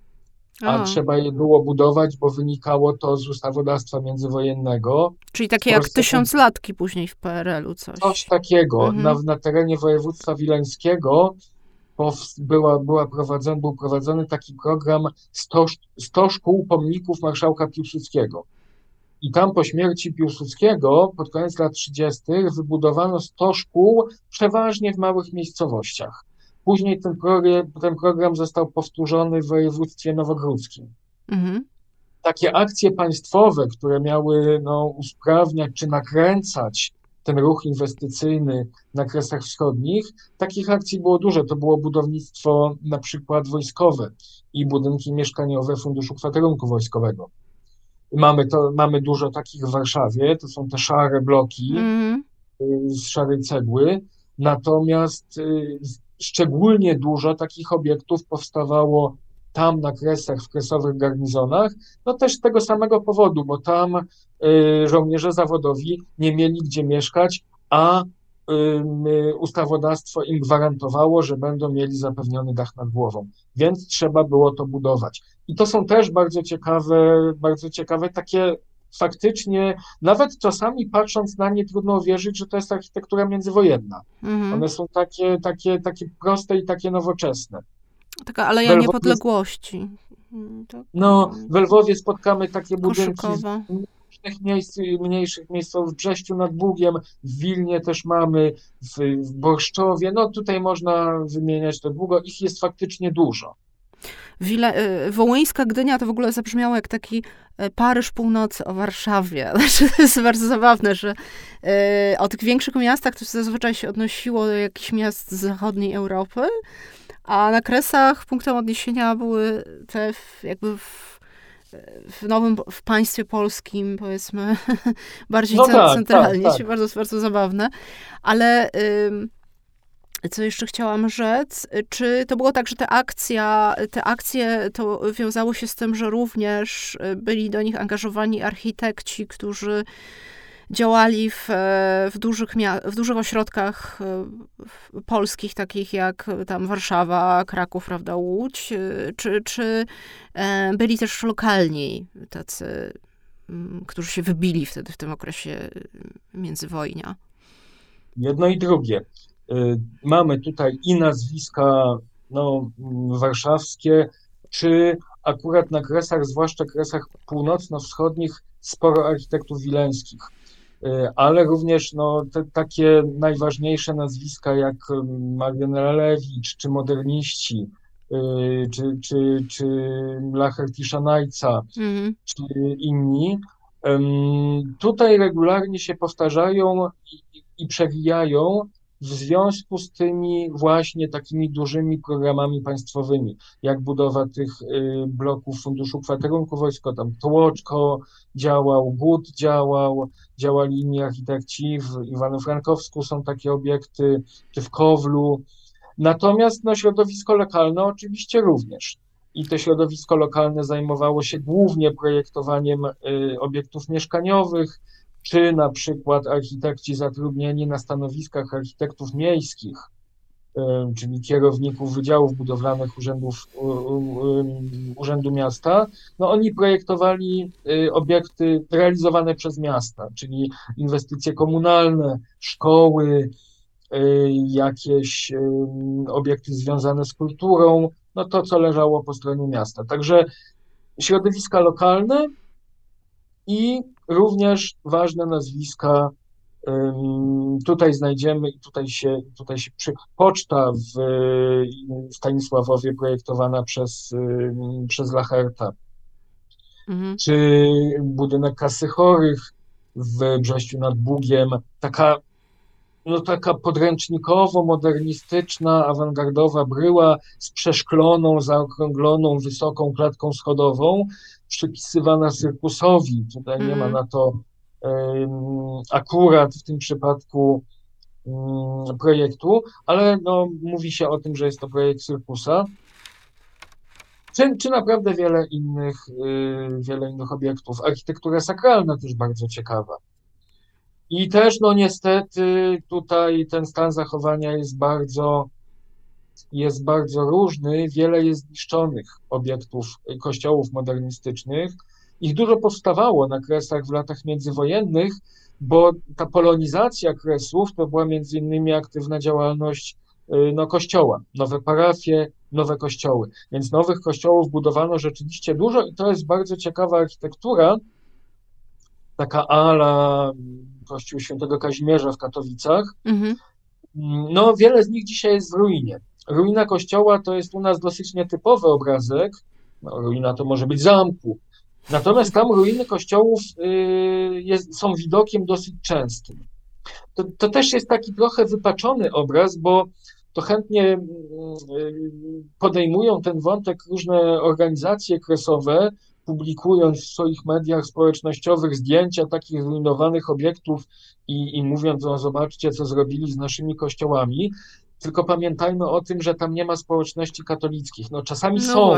a, a, trzeba je było budować, bo wynikało to z ustawodawstwa międzywojennego. Czyli takie jak tysiąclatki później w PRL-u coś. Coś takiego. Mhm. Na, na terenie województwa wileńskiego była, była prowadzony, był prowadzony taki program 100, 100 szkół pomników marszałka Piłsudskiego. I tam po śmierci Piłsudskiego pod koniec lat 30. wybudowano 100 szkół, przeważnie w małych miejscowościach. Później ten program, ten program został powtórzony w województwie nowogródzkim. Mhm. Takie akcje państwowe, które miały no, usprawniać czy nakręcać ten ruch inwestycyjny na Kresach Wschodnich, takich akcji było dużo. To było budownictwo na przykład wojskowe i budynki mieszkaniowe Funduszu Kwaterunku Wojskowego. Mamy, to, mamy dużo takich w Warszawie, to są te szare bloki mm. z szarej cegły, natomiast y, szczególnie dużo takich obiektów powstawało tam na Kresach, w kresowych garnizonach, no też z tego samego powodu, bo tam y, żołnierze zawodowi nie mieli gdzie mieszkać, a y, ustawodawstwo im gwarantowało, że będą mieli zapewniony dach nad głową, więc trzeba było to budować. I to są też bardzo ciekawe, bardzo ciekawe takie faktycznie, nawet czasami patrząc na nie, trudno uwierzyć, że to jest architektura międzywojenna. Mhm. One są takie, takie, takie proste i takie nowoczesne. Taka aleja Lwowie, niepodległości. Mm, tak. No, w Lwowie spotkamy takie budynki mniejszych miejsc, mniejszych miejscowych w Brześciu nad Bugiem, w Wilnie też mamy, w, w Borszczowie, no tutaj można wymieniać to długo, ich jest faktycznie dużo. Wile, y, Wołyńska Gdynia to w ogóle zabrzmiało jak taki Paryż północy o Warszawie. Znaczy, to jest bardzo zabawne, że y, o tych większych miastach to zazwyczaj się odnosiło do jakichś miast z zachodniej Europy, a na Kresach punktem odniesienia były te jakby w, w nowym, w państwie polskim, powiedzmy, bardziej no tak, centralnie, tak, tak. bardzo, bardzo zabawne, ale co jeszcze chciałam rzec? Czy to było tak, że te akcja, te akcje to wiązało się z tym, że również byli do nich angażowani architekci, którzy działali w, w, dużych, w dużych ośrodkach e, polskich, takich jak tam Warszawa, Kraków, prawda, Łódź, e, czy, czy e, byli też lokalni tacy, mm, którzy się wybili wtedy w tym okresie międzywojnia? Jedno i drugie. Mamy tutaj i nazwiska no, warszawskie, czy akurat na kresach, zwłaszcza kresach północno-wschodnich, sporo architektów wileńskich. Y, ale również no, te takie najważniejsze nazwiska jak Marian Ralewicz, czy moderniści, y, czy, czy, czy Lacher Tiszanajca, mhm. czy inni, tutaj regularnie się powtarzają i, i przewijają w związku z tymi właśnie takimi dużymi programami państwowymi, jak budowa tych y, bloków Funduszu Kwaterunku Wojsko, tam Tłoczko działał, GUT działał, działali inni architekci, w Iwano-Frankowsku są takie obiekty, czy w Kowlu. Natomiast no, środowisko lokalne oczywiście również. I to środowisko lokalne zajmowało się głównie projektowaniem y, obiektów mieszkaniowych, czy na przykład architekci zatrudnieni na stanowiskach architektów miejskich, czyli kierowników wydziałów budowlanych urzędów, Urzędu Miasta, no oni projektowali y, obiekty realizowane przez miasta, czyli inwestycje komunalne, szkoły, y, jakieś obiekty związane z kulturą, no to, co leżało po stronie miasta. Także środowiska lokalne i również ważne nazwiska tutaj znajdziemy i tutaj się, tutaj się przy, poczta w Stanisławowie projektowana przez, przez Lacherta, mhm. czy budynek Kasy Chorych w Brześciu nad Bugiem, taka no taka podręcznikowo-modernistyczna, awangardowa bryła z przeszkloną, zaokrągloną, wysoką klatką schodową, przypisywana cyrkusowi. Tutaj nie ma mhm. na to akurat w tym przypadku um, projektu, ale no, mówi się o tym, że jest to projekt cyrkusa. Czy, czy naprawdę wiele innych, y, wiele innych obiektów. Architektura sakralna też bardzo ciekawa. I też, no niestety, tutaj ten stan zachowania jest bardzo, jest bardzo różny. Wiele jest zniszczonych obiektów kościołów modernistycznych. Ich dużo powstawało na kresach w latach międzywojennych, bo ta polonizacja kresów to była między innymi aktywna działalność y, no, kościoła, nowe parafie, nowe kościoły. Więc nowych kościołów budowano rzeczywiście dużo i to jest bardzo ciekawa architektura, taka ala kościół świętego Kazimierza w Katowicach. Mhm. No, wiele z nich dzisiaj jest w ruinie. Ruina kościoła to jest u nas dosyć nietypowy obrazek. No, ruina to może być zamku. Natomiast tam ruiny kościołów y, jest, są widokiem dosyć częstym. To, to też jest taki trochę wypaczony obraz, bo to chętnie y, podejmują ten wątek różne organizacje kresowe, publikując w swoich mediach społecznościowych zdjęcia takich zrujnowanych obiektów i, i mówiąc, no zobaczcie, co zrobili z naszymi kościołami, tylko pamiętajmy o tym, że tam nie ma społeczności katolickich. No czasami no są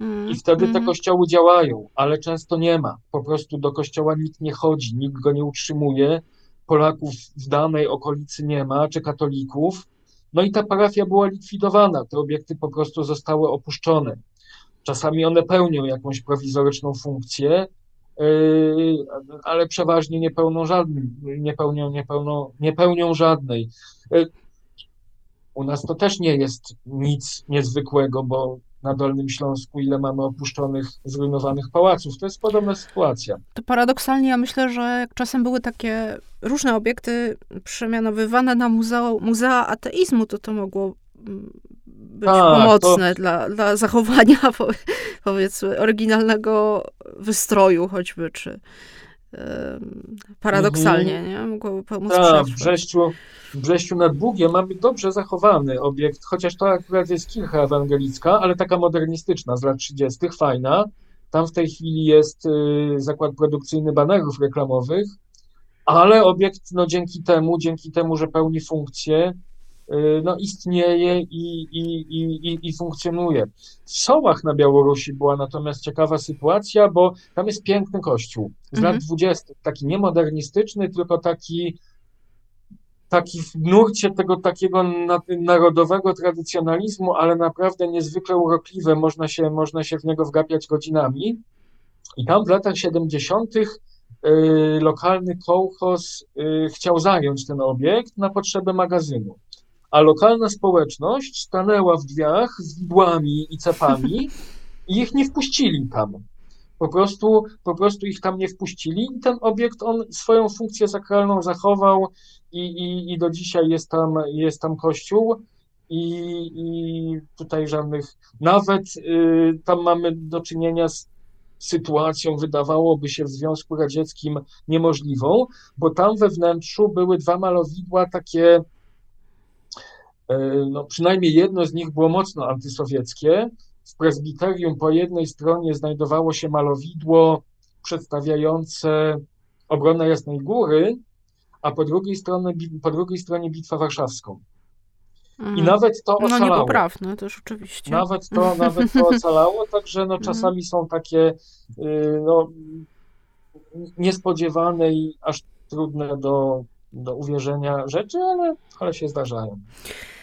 mm, i wtedy mm. te kościoły działają, ale często nie ma. Po prostu do kościoła nikt nie chodzi, nikt go nie utrzymuje. Polaków w danej okolicy nie ma, czy katolików. No i ta parafia była likwidowana, te obiekty po prostu zostały opuszczone. Czasami one pełnią jakąś prowizoryczną funkcję, yy, ale przeważnie nie pełnią żadnym, nie pełnią, nie pełnią, nie pełnią żadnej. Yy, u nas to też nie jest nic niezwykłego, bo na Dolnym Śląsku, ile mamy opuszczonych, zrujnowanych pałaców. To jest podobna sytuacja. To paradoksalnie ja myślę, że czasem były takie różne obiekty przemianowywane na muzea, muzea ateizmu, to to mogło mm, być tak, pomocne to... dla, dla zachowania, powiedzmy, oryginalnego wystroju choćby, czy paradoksalnie, mhm. nie? Mogłoby pomóc tak, w Brześciu, w Brześciu nad Bugiem mamy dobrze zachowany obiekt, chociaż to akurat jest kircha ewangelicka, ale taka modernistyczna z lat 30., fajna. Tam w tej chwili jest zakład produkcyjny banerów reklamowych, ale obiekt no, dzięki temu, dzięki temu, że pełni funkcję, Y, no, istnieje i, i, i, i funkcjonuje. W Sołach na Białorusi była natomiast ciekawa sytuacja, bo tam jest piękny kościół z mhm. lat dwudziestych, taki niemodernistyczny, tylko taki taki w nurcie tego takiego narodowego tradycjonalizmu, ale naprawdę niezwykle urokliwe, można się, można się w niego wgapiać godzinami. I tam w latach 70. Y, lokalny kołchoz y, chciał zająć ten obiekt na potrzeby magazynu a lokalna społeczność stanęła w drzwiach z widłami i cepami i ich nie wpuścili tam. Po prostu, po prostu ich tam nie wpuścili i ten obiekt, on swoją funkcję sakralną zachował i, i, i do dzisiaj jest tam, jest tam kościół i, i tutaj żadnych, nawet y, tam mamy do czynienia z sytuacją, wydawałoby się w Związku Radzieckim niemożliwą, bo tam we wnętrzu były dwa malowidła takie no, przynajmniej jedno z nich było mocno antysowieckie. W prezbiterium po jednej stronie znajdowało się malowidło przedstawiające obronę Jasnej Góry, a po drugiej stronie, po drugiej stronie Bitwę Warszawską. I mhm. nawet to ocalało. No niepoprawne też oczywiście. Nawet to, nawet to ocalało, także no, mhm. czasami są takie y, no, niespodziewane i aż trudne do, do uwierzenia rzeczy, ale, ale się zdarzają.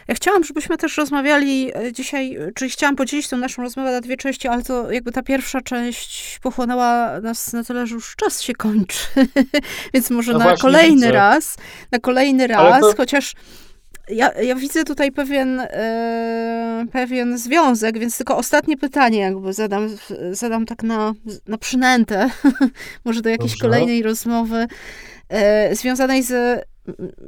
Ja chciałam, żebyśmy też rozmawiali e, dzisiaj, e, czyli chciałam podzielić tę naszą rozmowę na dwie części, ale to jakby ta pierwsza część pochłonęła nas na tyle, że już czas się kończy. Więc może no na kolejny widzę. raz, na kolejny raz, to... chociaż ja, ja widzę tutaj pewien, e, pewien związek, więc tylko ostatnie pytanie jakby zadam, zadam tak na, na przynętę, może do jakiejś Dobrze. kolejnej rozmowy, e, związanej z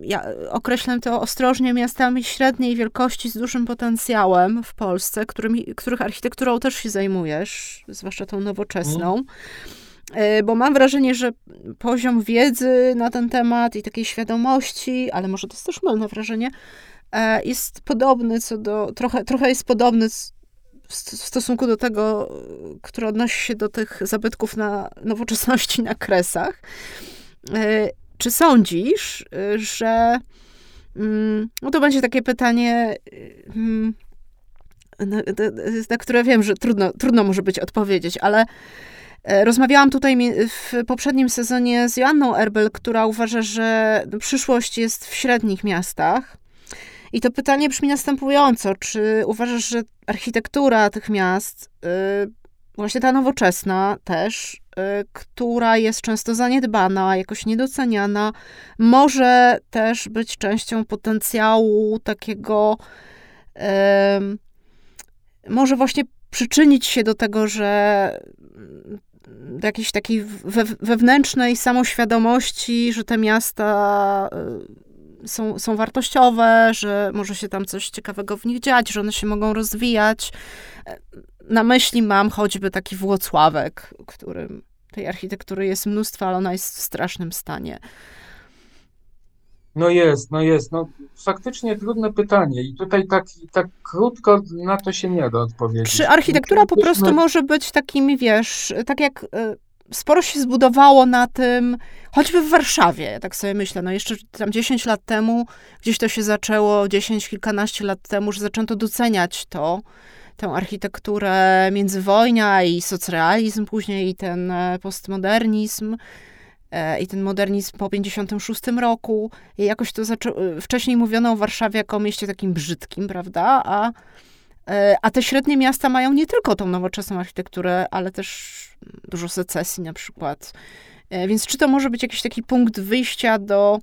ja określę to ostrożnie, miastami średniej wielkości z dużym potencjałem w Polsce, którymi, których architekturą też się zajmujesz, zwłaszcza tą nowoczesną. Mm. Bo mam wrażenie, że poziom wiedzy na ten temat i takiej świadomości, ale może to jest też mylne wrażenie, e, jest podobny co do, trochę, trochę jest podobny w stosunku do tego, który odnosi się do tych zabytków na nowoczesności na kresach. E, czy sądzisz, że. Mm, no to będzie takie pytanie, mm, na, które wiem, że trudno, trudno może być odpowiedzieć, ale e, rozmawiałam tutaj w poprzednim sezonie z Joanną Erbel, która uważa, że przyszłość jest w średnich miastach. I to pytanie brzmi następująco: czy uważasz, że architektura tych miast, y, właśnie ta nowoczesna też, Y, która jest często zaniedbana, jakoś niedoceniana, może też być częścią potencjału takiego, może właśnie przyczynić się do tego, że do jakiejś takiej wewnętrznej samoświadomości, że te miasta y, są, są wartościowe, że może się tam coś ciekawego w nich dziać, że one się mogą rozwijać na myśli mam choćby taki Włocławek, którym tej architektury jest mnóstwo, ale ona jest w strasznym stanie. No jest, no jest. No, faktycznie trudne pytanie i tutaj tak, tak krótko na to się nie da odpowiedzieć. Czy architektura po prostu może być takimi, wiesz, tak jak y, sporo się zbudowało na tym, choćby w Warszawie, tak sobie myślę, no jeszcze tam 10 lat temu, gdzieś to się zaczęło, 10, kilkanaście lat temu, że zaczęto doceniać to, tę architekturę międzywojnia i socrealizm później i ten e, postmodernizm i ten modernizm po 56 roku. I jakoś to zaczę... Wcześniej mówiono o Warszawie jako o mieście takim brzydkim, prawda? A, e, a te średnie miasta mają nie tylko tą nowoczesną architekturę, ale też dużo secesji na przykład. Więc czy to może być jakiś taki punkt wyjścia do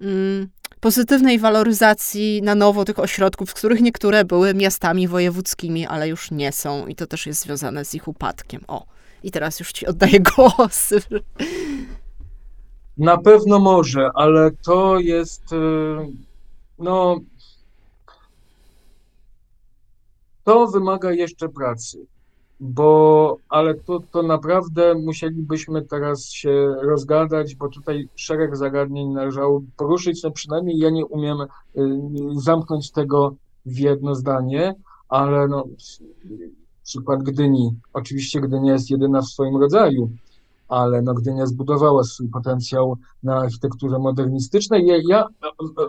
mm, pozytywnej waloryzacji na nowo tych ośrodków, z których niektóre były miastami wojewódzkimi, ale już nie są i to też jest związane z ich upadkiem. O, i teraz już ci oddaję głos. Na pewno może, ale to jest y, no to wymaga jeszcze pracy bo, ale to, to naprawdę musielibyśmy teraz się rozgadać, bo tutaj szereg zagadnień należało poruszyć, no przynajmniej ja nie umiem y, zamknąć tego w jedno zdanie, ale no, przykład Gdyni. Oczywiście Gdynia jest jedyna w swoim rodzaju, ale no Gdynia zbudowała swój potencjał na architekturze modernistycznej. Ja, ja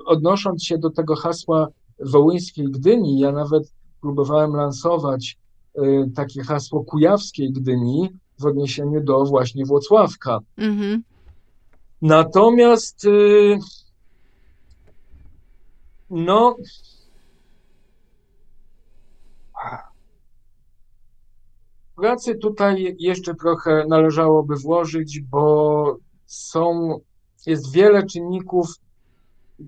odnosząc się do tego hasła wołyńskiej Gdyni, ja nawet próbowałem lansować y, takie hasło kujawskiej Gdyni w odniesieniu do właśnie Włocławka. Mhm. Natomiast y, no pracy tutaj jeszcze trochę należałoby włożyć, bo są, jest wiele czynników,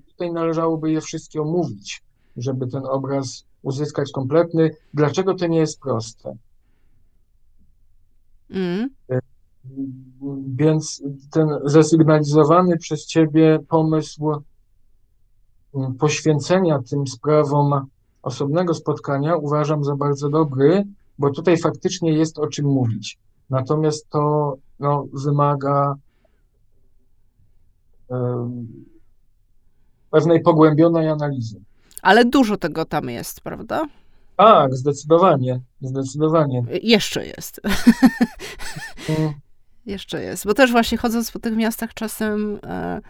tutaj należałoby je wszystkie omówić, żeby ten obraz uzyskać kompletny. Dlaczego to nie jest proste? Mm. Więc ten zasygnalizowany przez ciebie pomysł mm, poświęcenia tym sprawom osobnego spotkania uważam za bardzo dobry, bo tutaj faktycznie jest o czym mówić. Natomiast to no, wymaga um, pewnej pogłębionej analizy. Ale dużo tego tam jest, prawda? Tak, zdecydowanie, zdecydowanie. Jeszcze jest. Mm. Jeszcze jest. Bo też właśnie chodząc po tych miastach czasem e,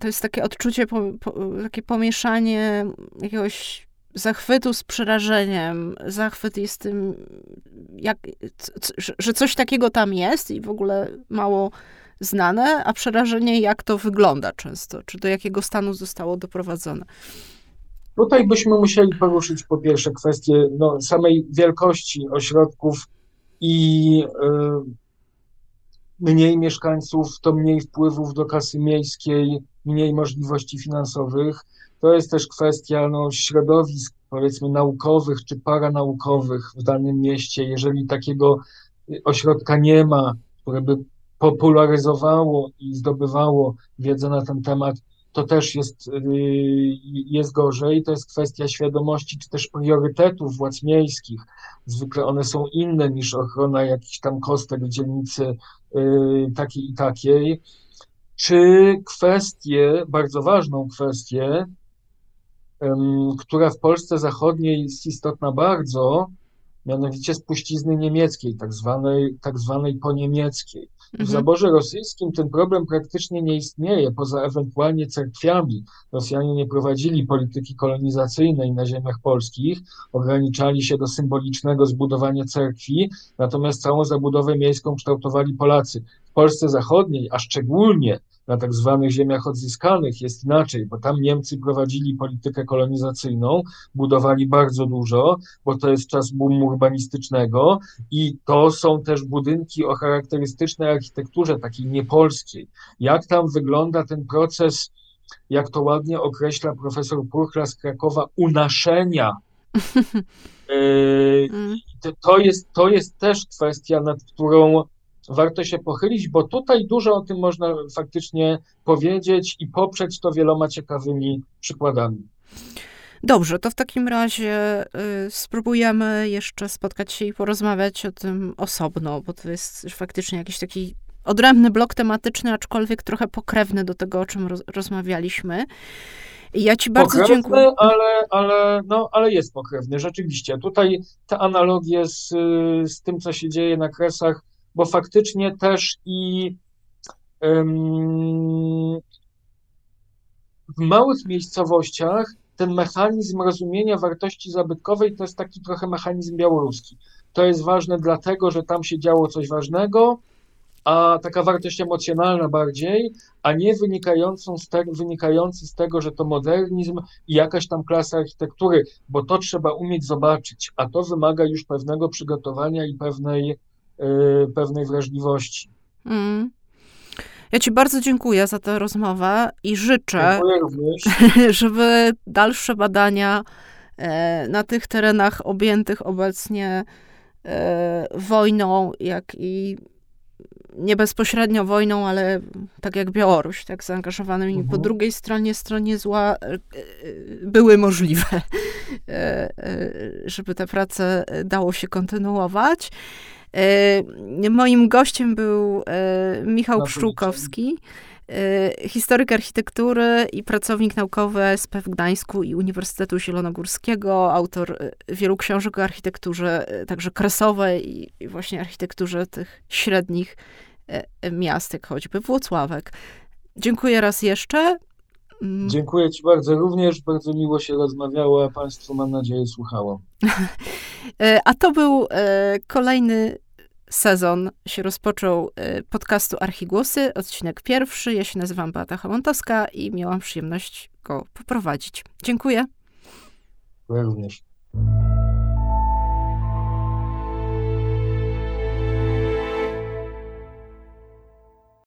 to jest takie odczucie, po, po, takie pomieszanie jakiegoś zachwytu z przerażeniem. Zachwyt jest tym, jak, że coś takiego tam jest i w ogóle mało znane, a przerażenie, jak to wygląda często, czy do jakiego stanu zostało doprowadzone. Tutaj byśmy musieli poruszyć po pierwsze kwestię no, samej wielkości ośrodków i y, mniej mieszkańców, to mniej wpływów do kasy miejskiej, mniej możliwości finansowych. To jest też kwestia no, środowisk, powiedzmy, naukowych czy paranaukowych w danym mieście. Jeżeli takiego ośrodka nie ma, które by popularyzowało i zdobywało wiedzę na ten temat, to też jest, y, jest gorzej. To jest kwestia świadomości czy też priorytetów władz miejskich. Zwykle one są inne niż ochrona jakichś tam kostek w dzielnicy y, takiej i takiej. Czy kwestię, bardzo ważną kwestię, która w Polsce Zachodniej jest istotna bardzo, mianowicie spuścizny niemieckiej, tak zwanej, tak zwanej poniemieckiej. W mhm. zaborze rosyjskim ten problem praktycznie nie istnieje, poza ewentualnie cerkwiami. Rosjanie nie prowadzili polityki kolonizacyjnej na ziemiach polskich, ograniczali się do symbolicznego zbudowania cerkwi, natomiast całą zabudowę miejską kształtowali Polacy. W Polsce Zachodniej, a szczególnie na tak zwanych ziemiach odzyskanych jest inaczej, bo tam Niemcy prowadzili politykę kolonizacyjną, budowali bardzo dużo, bo to jest czas boomu urbanistycznego i to są też budynki o charakterystycznej architekturze takiej niepolskiej. Jak tam wygląda ten proces, jak to ładnie określa profesor Purchla z Krakowa, unaszenia e, mm. to jest, to jest też kwestia, nad którą warto się pochylić, bo tutaj dużo o tym można faktycznie powiedzieć i poprzeć to wieloma ciekawymi przykładami. Dobrze, to w takim razie y, spróbujemy jeszcze spotkać się i porozmawiać o tym osobno, bo to jest faktycznie jakiś taki odrębny blok tematyczny, aczkolwiek trochę pokrewny do tego, o czym roz, rozmawialiśmy. Ja ci bardzo pokrewny, dziękuję. Ale, ale, no, ale jest pokrewny, rzeczywiście. Tutaj te analogie z, z tym, co się dzieje na kresach, bo faktycznie też i w małych miejscowościach ten mechanizm rozumienia wartości zabytkowej to jest taki trochę mechanizm białoruski. To jest ważne dlatego, że tam się działo coś ważnego, a taka wartość emocjonalna bardziej, a nie wynikającą z te, wynikający z tego, że to modernizm i jakaś tam klasa architektury, bo to trzeba umieć zobaczyć, a to wymaga już pewnego przygotowania i pewnej, pewnej wrażliwości. Mm. Ja Ci bardzo dziękuję za tę rozmowę i życzę, żeby dalsze badania e, na tych terenach objętych obecnie e, wojną, jak i nie bezpośrednio wojną, ale tak jak Białoruś, tak zaangażowanymi mhm. po drugiej stronie, stronie zła, e, były możliwe, żeby te prace dało się kontynuować. E, moim gościem był e, Michał Pszczółkowski, historyk architektury i pracownik naukowy SP w Gdańsku i Uniwersytetu Zielonogórskiego, autor wielu książek o architekturze, także kresowej i właśnie architekturze tych średnich miast, jak choćby Włocławek. Dziękuję raz jeszcze. Mm. Dziękuję Ci bardzo również. Bardzo miło się rozmawiało, a Państwu mam nadzieję słuchało. E, a to był e, kolejny sezon, się rozpoczął e, podcastu Archigłosy, odcinek pierwszy. Ja się nazywam Beata Hamontowska i miałam przyjemność go poprowadzić. Dziękuję. Ja również.